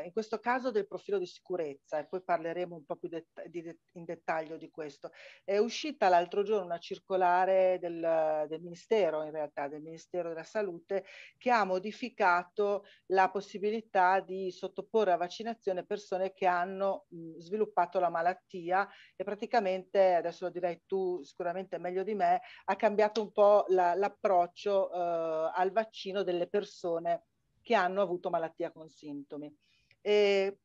in questo caso del profilo di sicurezza, e poi parleremo un po' più det di, in dettaglio di questo, è uscita l'altro giorno una circolare del, del, Ministero, in realtà del Ministero della Salute, che ha modificato la possibilità di sottoporre a vaccinazione persone che hanno mh, sviluppato la malattia e praticamente, adesso lo direi tu sicuramente meglio di me, ha cambiato un po' l'approccio eh, al vaccino delle persone che hanno avuto malattia con sintomi. E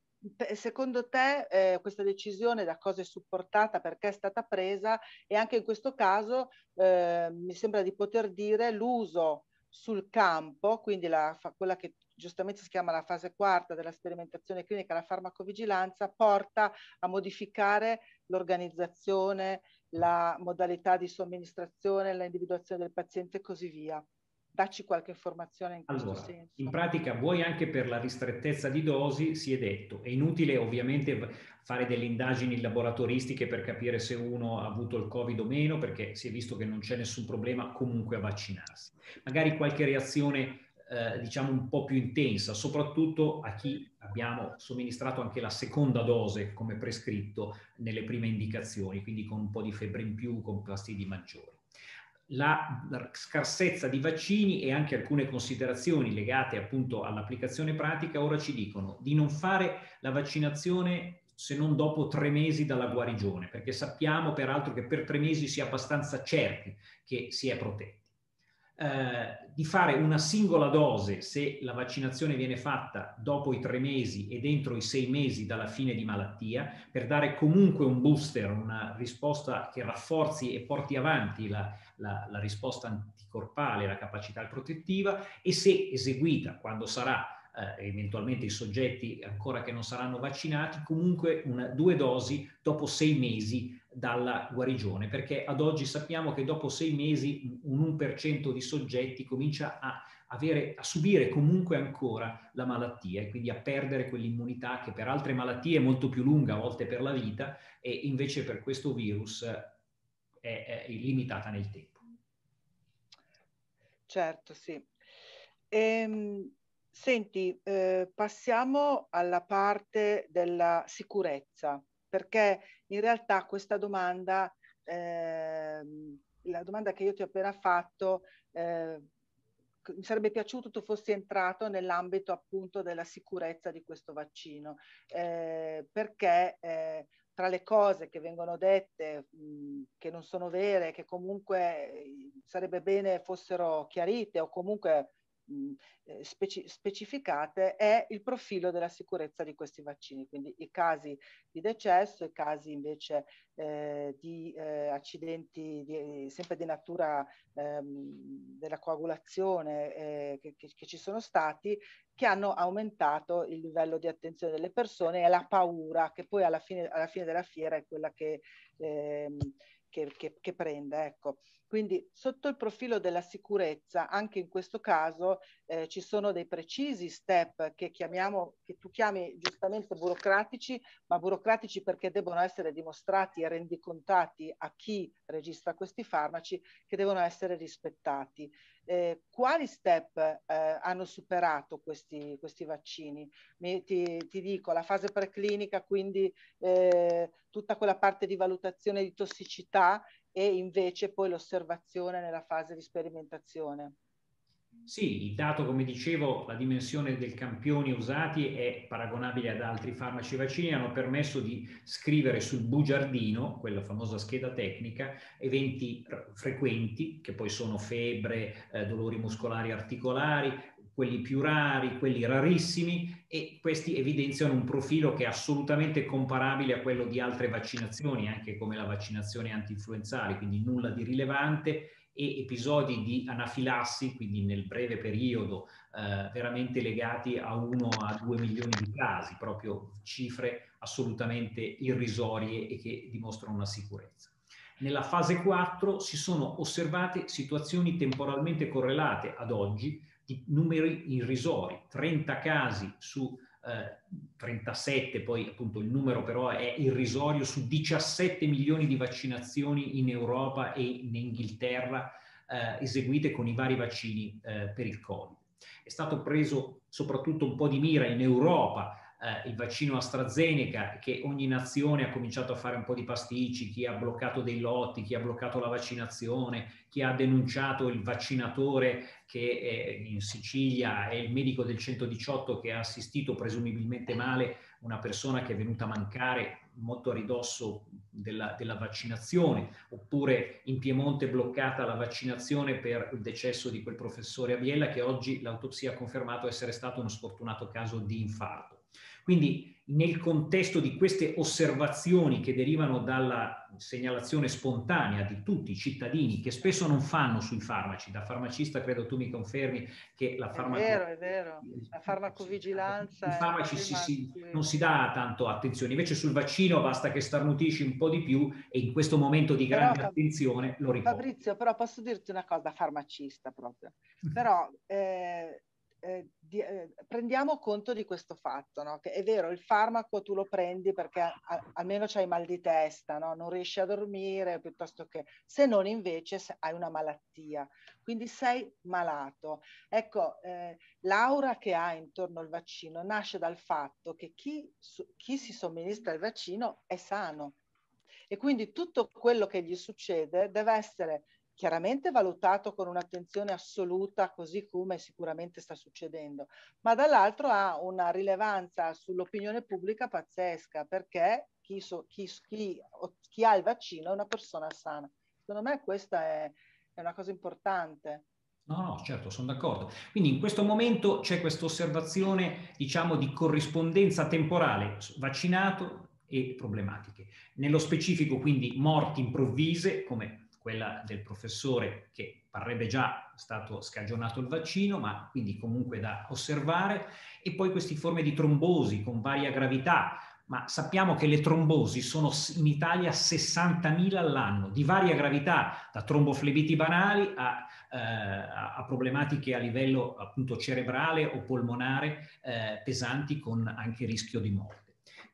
secondo te eh, questa decisione da cosa è supportata, perché è stata presa e anche in questo caso eh, mi sembra di poter dire l'uso sul campo, quindi la, quella che giustamente si chiama la fase quarta della sperimentazione clinica, la farmacovigilanza, porta a modificare l'organizzazione, la modalità di somministrazione, l'individuazione del paziente e così via. Dacci qualche informazione in questo allora, senso. In pratica, vuoi anche per la ristrettezza di dosi, si è detto, è inutile ovviamente fare delle indagini laboratoristiche per capire se uno ha avuto il Covid o meno, perché si è visto che non c'è nessun problema comunque a vaccinarsi. Magari qualche reazione eh, diciamo un po' più intensa, soprattutto a chi abbiamo somministrato anche la seconda dose come prescritto nelle prime indicazioni, quindi con un po' di febbre in più, con fastidi maggiori la, scarsezza di vaccini e anche alcune considerazioni legate appunto all'applicazione pratica ora ci dicono di non fare la vaccinazione se non dopo tre mesi dalla guarigione, perché sappiamo peraltro che per tre mesi si è abbastanza certi che si è protetti. Eh, di fare una singola dose se la vaccinazione viene fatta dopo i tre mesi e dentro i sei mesi dalla fine di malattia, per dare comunque un booster, una risposta che rafforzi e porti avanti la, la, la risposta anticorpale, la capacità protettiva e se eseguita quando sarà eh, eventualmente i soggetti ancora che non saranno vaccinati, comunque una, due dosi dopo sei mesi dalla guarigione, perché ad oggi sappiamo che dopo sei mesi un 1% di soggetti comincia a, avere, a subire comunque ancora la malattia e quindi a perdere quell'immunità che per altre malattie è molto più lunga, a volte per la vita, e invece per questo virus è, è limitata nel tempo. Certo, sì. Ehm, senti, eh, passiamo alla parte della sicurezza, perché in realtà questa domanda, eh, la domanda che io ti ho appena fatto, eh, mi sarebbe piaciuto tu fossi entrato nell'ambito appunto della sicurezza di questo vaccino, eh, perché eh, tra le cose che vengono dette mh, che non sono vere, che comunque eh, sarebbe bene fossero chiarite o comunque eh, speci- specificate è il profilo della sicurezza di questi vaccini, quindi i casi di decesso, i casi invece eh, di eh, accidenti di, sempre di natura ehm, della coagulazione eh, che, che, che, ci sono stati, che hanno aumentato il livello di attenzione delle persone e la paura che poi alla fine, alla fine della fiera è quella che, ehm, che prende. Ecco. Quindi sotto il profilo della sicurezza, anche in questo caso eh, ci sono dei precisi step che chiamiamo, che tu chiami giustamente burocratici, ma burocratici perché devono essere dimostrati e rendicontati a chi registra questi farmaci che devono essere rispettati. Eh, quali step eh, hanno superato questi, questi vaccini? Mi, ti, ti, dico, la fase preclinica, quindi eh, tutta quella parte di valutazione di tossicità e invece poi l'osservazione nella fase di sperimentazione. Sì, il dato, come dicevo, la dimensione dei campioni usati è paragonabile ad altri farmaci vaccini, hanno permesso di scrivere sul bugiardino, quella famosa scheda tecnica, eventi frequenti, che poi sono febbre, eh, dolori muscolari articolari, quelli più rari, quelli rarissimi e questi evidenziano un profilo che è assolutamente comparabile a quello di altre vaccinazioni, anche come la vaccinazione anti-influenzale, quindi nulla di rilevante e episodi di anafilassi, quindi nel breve periodo, eh, veramente legati a 1 a 2 milioni di casi, proprio cifre assolutamente irrisorie e che dimostrano una sicurezza. Nella fase 4 si sono osservate situazioni temporalmente correlate ad oggi di numeri irrisori, 30 casi su 37, poi appunto il numero però è irrisorio, su 17 milioni di vaccinazioni in Europa e in Inghilterra eh, eseguite con i vari vaccini eh, per il Covid. È stato preso soprattutto un po' di mira in Europa eh, il vaccino AstraZeneca, che ogni nazione ha cominciato a fare un po' di pasticci, chi ha bloccato dei lotti, chi ha bloccato la vaccinazione, chi ha denunciato il vaccinatore che in Sicilia è il medico del 118 che ha assistito presumibilmente male una persona che è venuta a mancare molto a ridosso della, della, vaccinazione, oppure in Piemonte bloccata la vaccinazione per il decesso di quel professore a Biella che oggi l'autopsia ha confermato essere stato uno sfortunato caso di infarto. Quindi nel contesto di queste osservazioni che derivano dalla segnalazione spontanea di tutti i cittadini che spesso non fanno sui farmaci, da farmacista credo tu mi confermi che la farmaco... È vero, è vero, la farmacovigilanza... I farmaci si, si, non si dà tanto attenzione, invece sul vaccino basta che starnutisci un po' di più e in questo momento di grande però, attenzione lo ricordo. Fabrizio, però posso dirti una cosa, farmacista proprio, [LAUGHS] però... Eh, eh, di, eh, prendiamo conto di questo fatto, no? che è vero, il farmaco tu lo prendi perché a, almeno c'hai mal di testa, no? non riesci a dormire, piuttosto che se non invece se hai una malattia, quindi sei malato. Ecco, eh, l'aura che ha intorno al vaccino nasce dal fatto che chi, su, chi si somministra il vaccino è sano e quindi tutto quello che gli succede deve essere chiaramente valutato con un'attenzione assoluta, così come sicuramente sta succedendo, ma dall'altro ha una rilevanza sull'opinione pubblica pazzesca, perché chi, so, chi, chi, chi, ha il vaccino è una persona sana. Secondo me questa è, è una cosa importante. No, no, certo, sono d'accordo. Quindi in questo momento c'è questa osservazione, diciamo, di corrispondenza temporale, vaccinato e problematiche. Nello specifico, quindi, morti improvvise, come quella del professore che parrebbe già stato scagionato il vaccino, ma quindi comunque da osservare, e poi queste forme di trombosi con varia gravità, ma sappiamo che le trombosi sono in Italia 60.000 all'anno, di varia gravità, da tromboflebiti banali a, eh, a problematiche a livello appunto cerebrale o polmonare eh, pesanti con anche rischio di morte.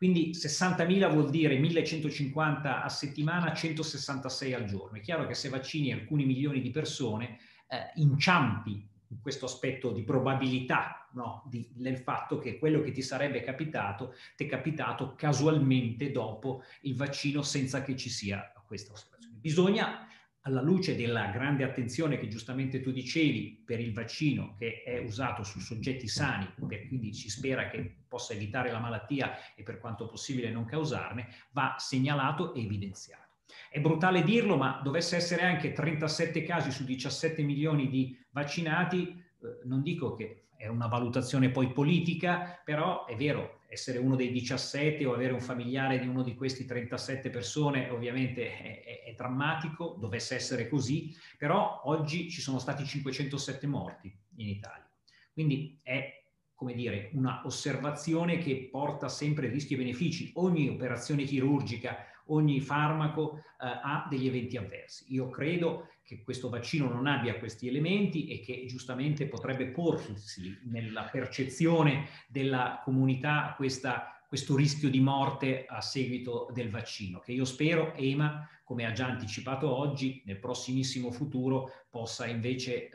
Quindi 60.000 vuol dire 1.150 a settimana, 166 al giorno. È chiaro che se vaccini alcuni milioni di persone, eh, inciampi in questo aspetto di probabilità no? di, del fatto che quello che ti sarebbe capitato ti è capitato casualmente dopo il vaccino senza che ci sia questa osservazione. Bisogna, alla luce della grande attenzione che giustamente tu dicevi per il vaccino che è usato su soggetti sani, quindi si spera che possa evitare la malattia e per quanto possibile non causarne, va segnalato e evidenziato. È brutale dirlo, ma dovesse essere anche 37 casi su 17 milioni di vaccinati, eh, non dico che è una valutazione poi politica, però è vero, essere uno dei 17 o avere un familiare di uno di questi 37 persone ovviamente è, è, è drammatico, dovesse essere così, però oggi ci sono stati 507 morti in Italia. Quindi è come dire, una osservazione che porta sempre rischi e benefici. Ogni operazione chirurgica ogni farmaco eh, ha degli eventi avversi. Io credo che questo vaccino non abbia questi elementi e che giustamente potrebbe porsi nella percezione della comunità questa, questo rischio di morte a seguito del vaccino, che io spero EMA, come ha già anticipato oggi, nel prossimissimo futuro possa invece, eh,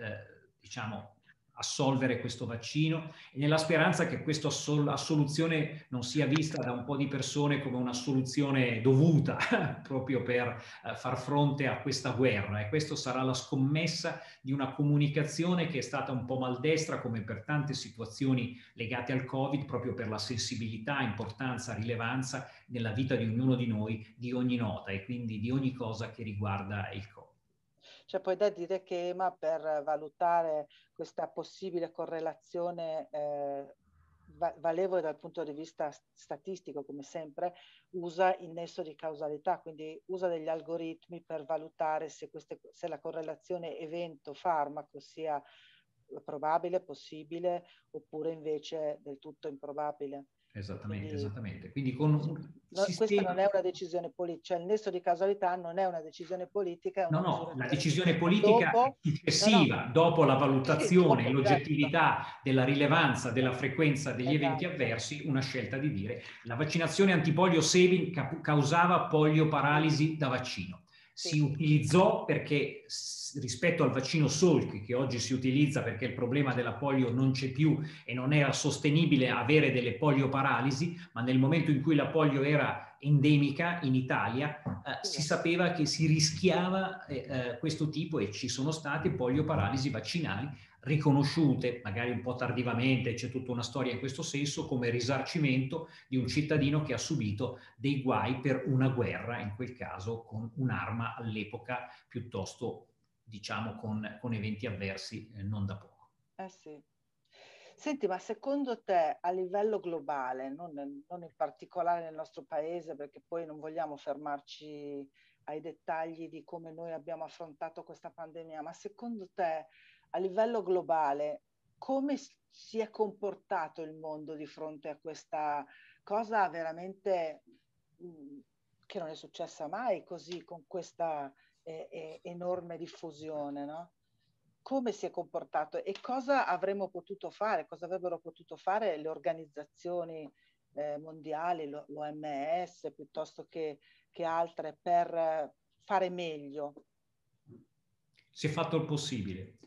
diciamo, assolvere questo vaccino e nella speranza che questa assoluzione non sia vista da un po' di persone come una soluzione dovuta [LAUGHS] proprio per uh, far fronte a questa guerra e questa sarà la scommessa di una comunicazione che è stata un po' maldestra come per tante situazioni legate al Covid proprio per la sensibilità, importanza, rilevanza nella vita di ognuno di noi di ogni nota e quindi di ogni cosa che riguarda il Covid. C'è poi da dire che EMA per valutare questa possibile correlazione eh, valevole dal punto di vista statistico, come sempre, usa il nesso di causalità, quindi usa degli algoritmi per valutare se, queste, se la correlazione evento-farmaco sia probabile, possibile, oppure invece del tutto improbabile. Esattamente, Quindi, esattamente. Quindi con un no, sistema... Questa non è una decisione politica, cioè il nesso di causalità non è una decisione politica. Una no, no, la decisione politica dopo, successiva, no, no. dopo la valutazione e l'oggettività certo. della rilevanza della frequenza degli esatto. eventi avversi, una scelta di dire la vaccinazione antipolio Sabin causava polioparalisi da vaccino si utilizzò perché rispetto al vaccino Salk che oggi si utilizza perché il problema della polio non c'è più e non era sostenibile avere delle polioparalisi, ma nel momento in cui la polio era endemica in Italia eh, si sapeva che si rischiava eh, eh, questo tipo e ci sono state polioparalisi vaccinali riconosciute, magari un po' tardivamente, c'è tutta una storia in questo senso, come risarcimento di un cittadino che ha subito dei guai per una guerra, in quel caso con un'arma all'epoca piuttosto, diciamo, con, con eventi avversi eh, non da poco. Eh sì. Senti, ma secondo te a livello globale, non, non in particolare nel nostro paese, perché poi non vogliamo fermarci ai dettagli di come noi abbiamo affrontato questa pandemia, ma secondo te a livello globale come si è comportato il mondo di fronte a questa cosa veramente mm, che non è successa mai così con questa eh, eh, enorme diffusione, no? Come si è comportato e cosa avremmo potuto fare, cosa avrebbero potuto fare le organizzazioni eh, mondiali, l'OMS piuttosto che, che altre per fare meglio? Si è fatto il possibile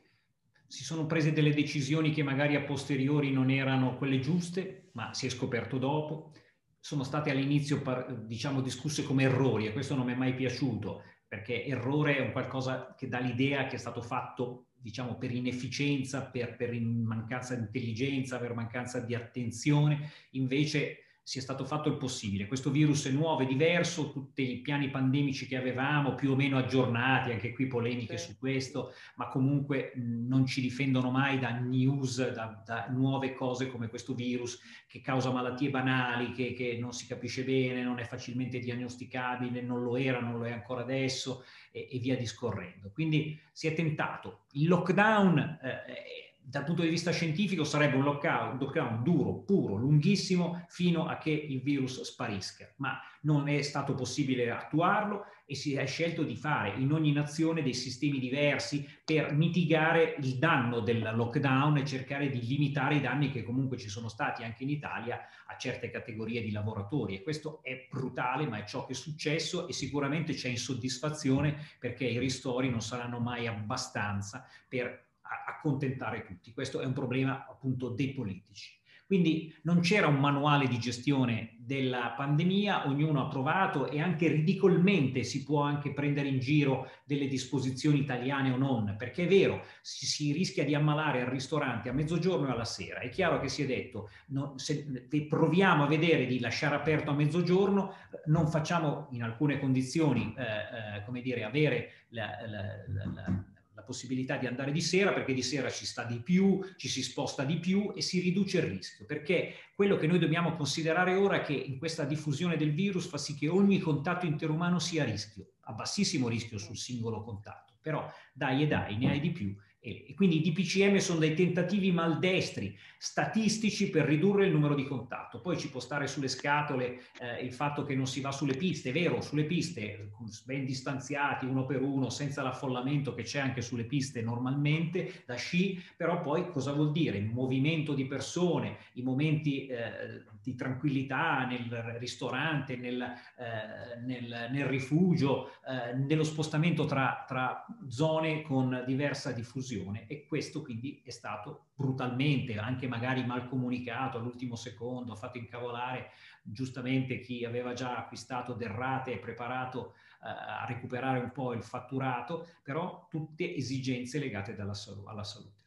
si sono prese delle decisioni che magari a posteriori non erano quelle giuste, ma si è scoperto dopo. Sono state all'inizio, diciamo, discusse come errori e questo non mi è mai piaciuto, perché errore è un qualcosa che dà l'idea che è stato fatto, diciamo, per inefficienza, per, per mancanza di intelligenza, per mancanza di attenzione. Invece sia stato fatto il possibile. Questo virus è nuovo, è diverso, tutti i piani pandemici che avevamo più o meno aggiornati, anche qui polemiche sì. su questo, ma comunque non ci difendono mai da news, da, da, nuove cose come questo virus che causa malattie banali, che, che, non si capisce bene, non è facilmente diagnosticabile, non lo era, non lo è ancora adesso e, e via discorrendo. Quindi si è tentato. Il lockdown... Eh, dal punto di vista scientifico sarebbe un lockdown, lockdown, duro, puro, lunghissimo fino a che il virus sparisca, ma non è stato possibile attuarlo e si è scelto di fare in ogni nazione dei sistemi diversi per mitigare il danno del lockdown e cercare di limitare i danni che comunque ci sono stati anche in Italia a certe categorie di lavoratori. E questo è brutale ma è ciò che è successo e sicuramente c'è insoddisfazione perché i ristori non saranno mai abbastanza per accontentare tutti. Questo è un problema appunto dei politici. Quindi non c'era un manuale di gestione della pandemia, ognuno ha provato e anche ridicolmente si può anche prendere in giro delle disposizioni italiane o non, perché è vero, si, si rischia di ammalare al ristorante a mezzogiorno e alla sera. È chiaro che si è detto, no, se proviamo a vedere di lasciare aperto a mezzogiorno, non facciamo in alcune condizioni, eh, eh, come dire, avere la, la, la, la possibilità di andare di sera perché di sera ci sta di più, ci si sposta di più e si riduce il rischio, perché quello che noi dobbiamo considerare ora è che in questa diffusione del virus fa sì che ogni contatto interumano sia a rischio, a bassissimo rischio sul singolo contatto, però dai e dai, ne hai di più e, quindi i DPCM sono dei tentativi maldestri, statistici per ridurre il numero di contatto. Poi ci può stare sulle scatole eh, il fatto che non si va sulle piste, è vero, sulle piste ben distanziati uno per uno, senza l'affollamento che c'è anche sulle piste normalmente da sci, però poi cosa vuol dire? Il movimento di persone, i momenti eh, di tranquillità nel ristorante, nel, eh, nel, nel rifugio, eh, nello spostamento tra, tra zone con diversa diffusione e questo quindi è stato brutalmente, anche magari mal comunicato all'ultimo secondo, fatto incavolare giustamente chi aveva già acquistato derrate e preparato eh, a recuperare un po' il fatturato, però tutte esigenze legate dalla, alla salute.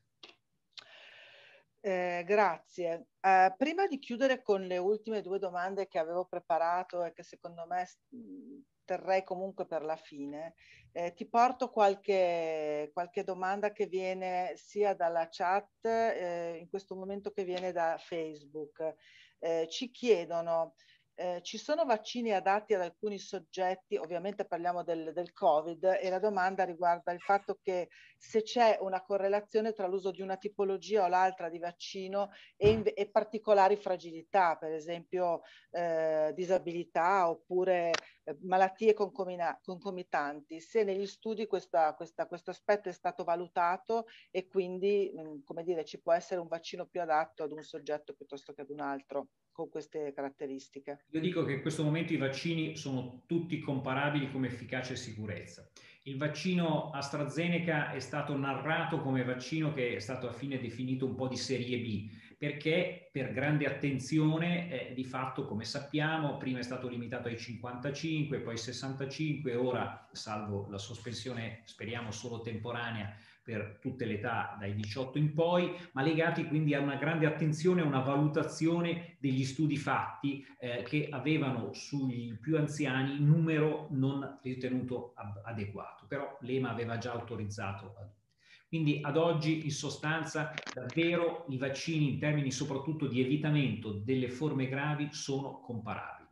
Eh, grazie. Eh, prima di chiudere con le ultime due domande che avevo preparato e che secondo me terrei comunque per la fine, eh, ti porto qualche, qualche, domanda che viene sia dalla chat, eh, in questo momento che viene da Facebook. Eh, ci chiedono eh, ci sono vaccini adatti ad alcuni soggetti, ovviamente parliamo del, del, Covid, e la domanda riguarda il fatto che se c'è una correlazione tra l'uso di una tipologia o l'altra di vaccino e, e particolari fragilità, per esempio eh, disabilità oppure eh, malattie concomitanti, se negli studi questa, questa, questo aspetto è stato valutato e quindi, mh, mm, come dire, ci può essere un vaccino più adatto ad un soggetto piuttosto che ad un altro con queste caratteristiche? Io dico che in questo momento i vaccini sono tutti comparabili come efficacia e sicurezza. Il vaccino AstraZeneca è stato narrato come vaccino che è stato a fine definito un po' di serie B, perché per grande attenzione, eh, di fatto, come sappiamo, prima è stato limitato ai 55, poi 65, ora, salvo la sospensione, speriamo solo temporanea, per tutte le età dai 18 in poi, ma legati quindi a una grande attenzione, a una valutazione degli studi fatti eh, che avevano sui più anziani numero non ritenuto adeguato, però l'EMA aveva già autorizzato a quindi ad oggi in sostanza davvero i vaccini in termini soprattutto di evitamento delle forme gravi sono comparabili.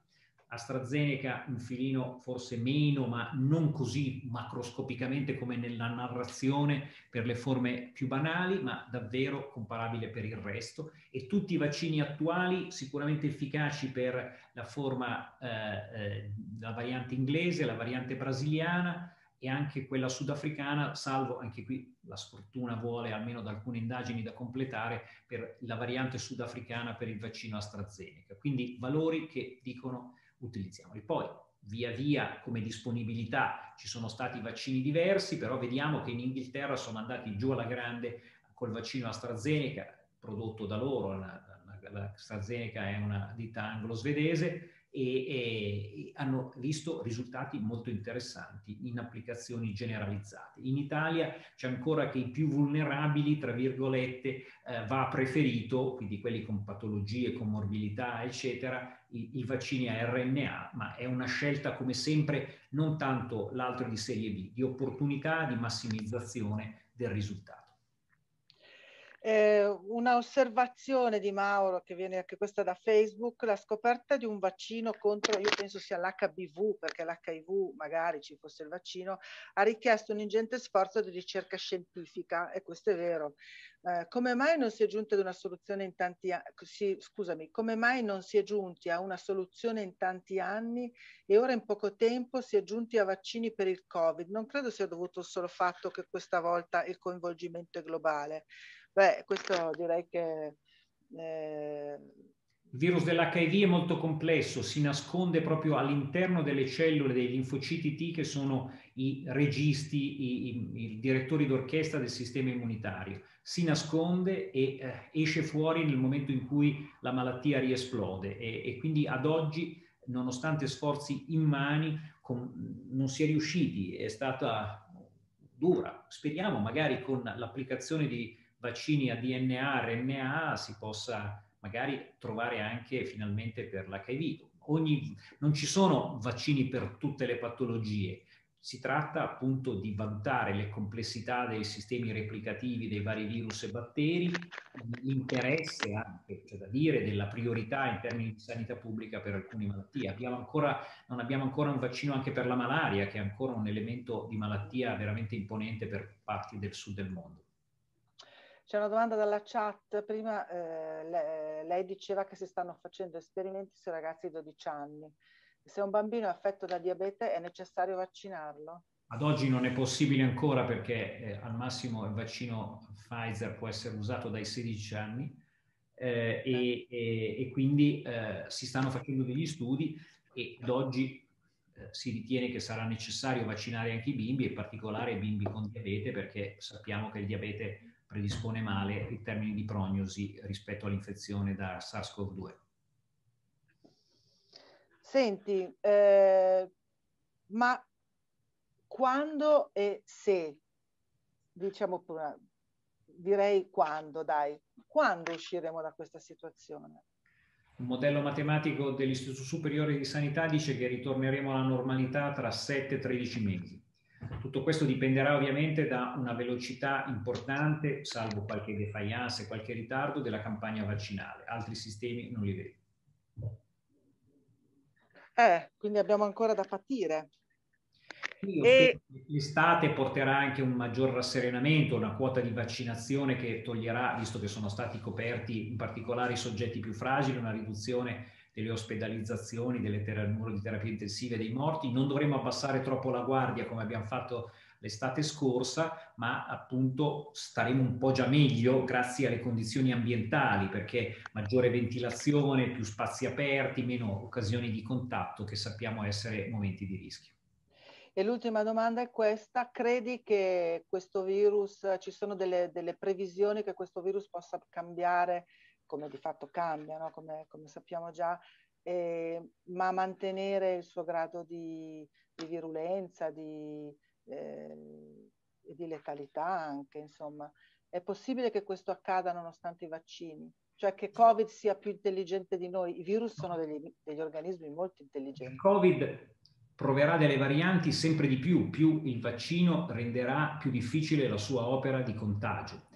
AstraZeneca un filino forse meno, ma non così macroscopicamente come nella narrazione per le forme più banali, ma davvero comparabile per il resto. E tutti i vaccini attuali sicuramente efficaci per la forma, eh, eh, la variante inglese, la variante brasiliana e anche quella sudafricana, salvo anche qui la sfortuna vuole almeno da alcune indagini da completare per la variante sudafricana per il vaccino AstraZeneca. Quindi valori che dicono utilizziamoli. Poi via via come disponibilità ci sono stati vaccini diversi, però vediamo che in Inghilterra sono andati giù alla grande col vaccino AstraZeneca prodotto da loro, la, la, la AstraZeneca è una ditta anglo-svedese, e, e, hanno visto risultati molto interessanti in applicazioni generalizzate. In Italia c'è ancora che i più vulnerabili, tra virgolette, eh, va preferito, quindi quelli con patologie, con morbilità, eccetera, i, i, vaccini a RNA, ma è una scelta come sempre non tanto l'altro di serie B, di opportunità, di massimizzazione del risultato. Eh, una osservazione di Mauro che viene anche questa da Facebook, la scoperta di un vaccino contro, io penso sia l'HBV, perché l'HIV magari ci fosse il vaccino, ha richiesto un ingente sforzo di ricerca scientifica e questo è vero. Eh, come mai non si è giunti ad una soluzione in tanti anni? Scusami, come mai non si è giunti a una soluzione in tanti anni e ora in poco tempo si è giunti a vaccini per il Covid? Non credo sia dovuto solo al fatto che questa volta il coinvolgimento è globale. Beh, questo direi che... Eh... Il virus dell'HIV è molto complesso, si nasconde proprio all'interno delle cellule dei linfociti T che sono i registi, i, i, i direttori d'orchestra del sistema immunitario. Si nasconde e eh, esce fuori nel momento in cui la malattia riesplode e, e quindi ad oggi, nonostante sforzi immani, con, non si è riusciti, è stata dura. Speriamo magari con l'applicazione di vaccini a DNA, RNA si possa magari trovare anche finalmente per l'HIV. Ogni, non ci sono vaccini per tutte le patologie, si tratta appunto di valutare le complessità dei sistemi replicativi dei vari virus e batteri, l'interesse anche, c'è da dire, della priorità in termini di sanità pubblica per alcune malattie. Abbiamo ancora, non abbiamo ancora un vaccino anche per la malaria, che è ancora un elemento di malattia veramente imponente per parti del sud del mondo. C'è una domanda dalla chat, prima eh, lei, diceva che si stanno facendo esperimenti su ragazzi di 12 anni. Se un bambino è affetto da diabete è necessario vaccinarlo? Ad oggi non è possibile ancora perché eh, al massimo il vaccino Pfizer può essere usato dai 16 anni eh, e, e, e, quindi eh, si stanno facendo degli studi e ad oggi eh, si ritiene che sarà necessario vaccinare anche i bimbi, in particolare i bimbi con diabete, perché sappiamo che il diabete predispone male in termini di prognosi rispetto all'infezione da SARS-CoV-2. Senti, eh, ma quando e se, diciamo, direi quando, dai, quando usciremo da questa situazione? Un modello matematico dell'Istituto Superiore di Sanità dice che ritorneremo alla normalità tra 7 e 13 mesi. Tutto questo dipenderà ovviamente da una velocità importante, salvo qualche defiance, qualche ritardo della campagna vaccinale. Altri sistemi non li vedo. Eh, quindi abbiamo ancora da patire. E... L'estate porterà anche un maggior rasserenamento, una quota di vaccinazione che toglierà, visto che sono stati coperti in particolare i soggetti più fragili, una riduzione delle ospedalizzazioni, delle ter- numero di terapie intensive dei morti. Non dovremo abbassare troppo la guardia come abbiamo fatto l'estate scorsa, ma appunto staremo un po' già meglio grazie alle condizioni ambientali, perché maggiore ventilazione, più spazi aperti, meno occasioni di contatto che sappiamo essere momenti di rischio. E l'ultima domanda è questa, credi che questo virus, ci sono delle, delle previsioni che questo virus possa cambiare come di fatto cambia, no? come, come, sappiamo già, eh, ma mantenere il suo grado di, di virulenza, di, eh, di letalità anche, insomma. È possibile che questo accada nonostante i vaccini? Cioè che Covid sia più intelligente di noi? I virus sono degli, degli organismi molto intelligenti. Covid proverà delle varianti sempre di più, più il vaccino renderà più difficile la sua opera di contagio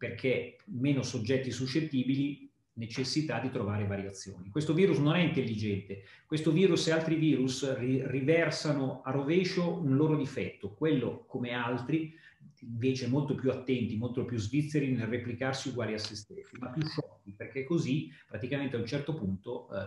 perché meno soggetti suscettibili necessità di trovare variazioni. Questo virus non è intelligente, questo virus e altri virus ri- riversano a rovescio un loro difetto, quello come altri invece molto più attenti, molto più svizzeri nel replicarsi uguali a se stessi, ma più sciocchi, perché così praticamente a un certo punto eh,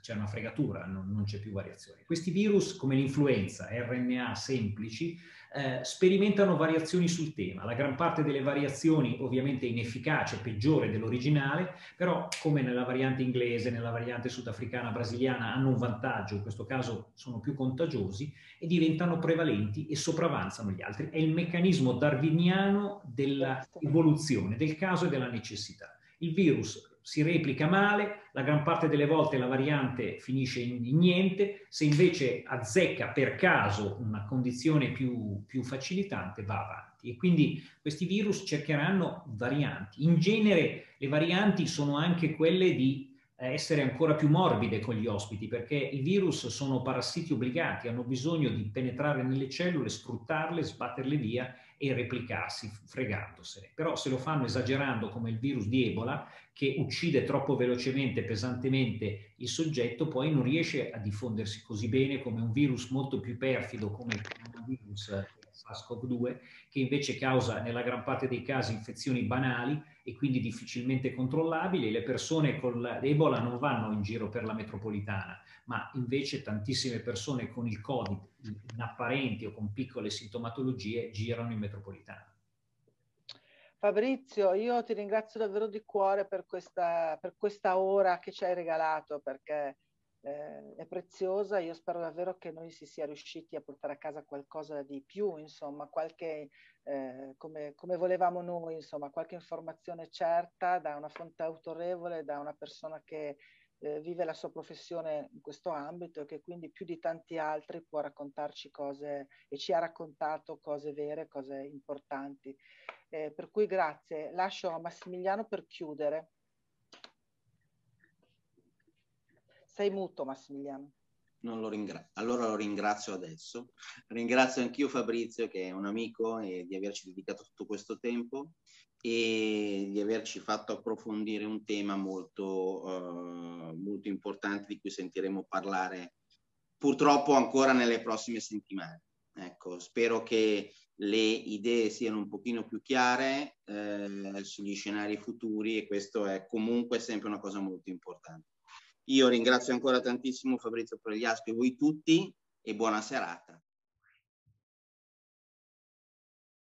c'è una fregatura, non, non c'è più variazione. Questi virus, come l'influenza, RNA semplici, eh, sperimentano variazioni sul tema. La gran parte delle variazioni ovviamente inefficace, peggiore dell'originale, però come nella variante inglese, nella variante sudafricana, brasiliana, hanno un vantaggio, in questo caso sono più contagiosi e diventano prevalenti e sopravanzano gli altri. È il meccanismo darwiniano dell'evoluzione, del caso e della necessità. Il virus si replica male, la gran parte delle volte la variante finisce in, niente, se invece azzecca per caso una condizione più, più facilitante va avanti. E quindi questi virus cercheranno varianti. In genere le varianti sono anche quelle di eh, essere ancora più morbide con gli ospiti, perché i virus sono parassiti obbligati, hanno bisogno di penetrare nelle cellule, sfruttarle, sbatterle via e replicarsi fregandosene. Però se lo fanno esagerando come il virus di Ebola, che uccide troppo velocemente, pesantemente il soggetto, poi non riesce a diffondersi così bene come un virus molto più perfido come il coronavirus SARS-CoV-2, che invece causa nella gran parte dei casi infezioni banali e quindi difficilmente controllabili. Le persone con l'Ebola non vanno in giro per la metropolitana, ma invece tantissime persone con il Covid in apparenti o con piccole sintomatologie girano in metropolitana. Fabrizio, io ti ringrazio davvero di cuore per questa, per questa ora che ci hai regalato perché eh, è preziosa. Io spero davvero che noi si sia riusciti a portare a casa qualcosa di più, insomma, qualche, eh, come, come, volevamo noi, insomma, qualche informazione certa da una fonte autorevole, da una persona che eh, vive la sua professione in questo ambito e che quindi più di tanti altri può raccontarci cose e ci ha raccontato cose vere, cose importanti. Eh, per cui grazie. Lascio a Massimiliano per chiudere. Sei muto Massimiliano. Lo ringrazio. Allora lo ringrazio adesso. Ringrazio anch'io Fabrizio che è un amico e di averci dedicato tutto questo tempo e di averci fatto approfondire un tema molto, uh, molto importante di cui sentiremo parlare purtroppo ancora nelle prossime settimane. Ecco, spero che le idee siano un pochino più chiare eh, sugli scenari futuri e questo è comunque sempre una cosa molto importante. Io ringrazio ancora tantissimo Fabrizio Pregliasco e voi tutti e buona serata.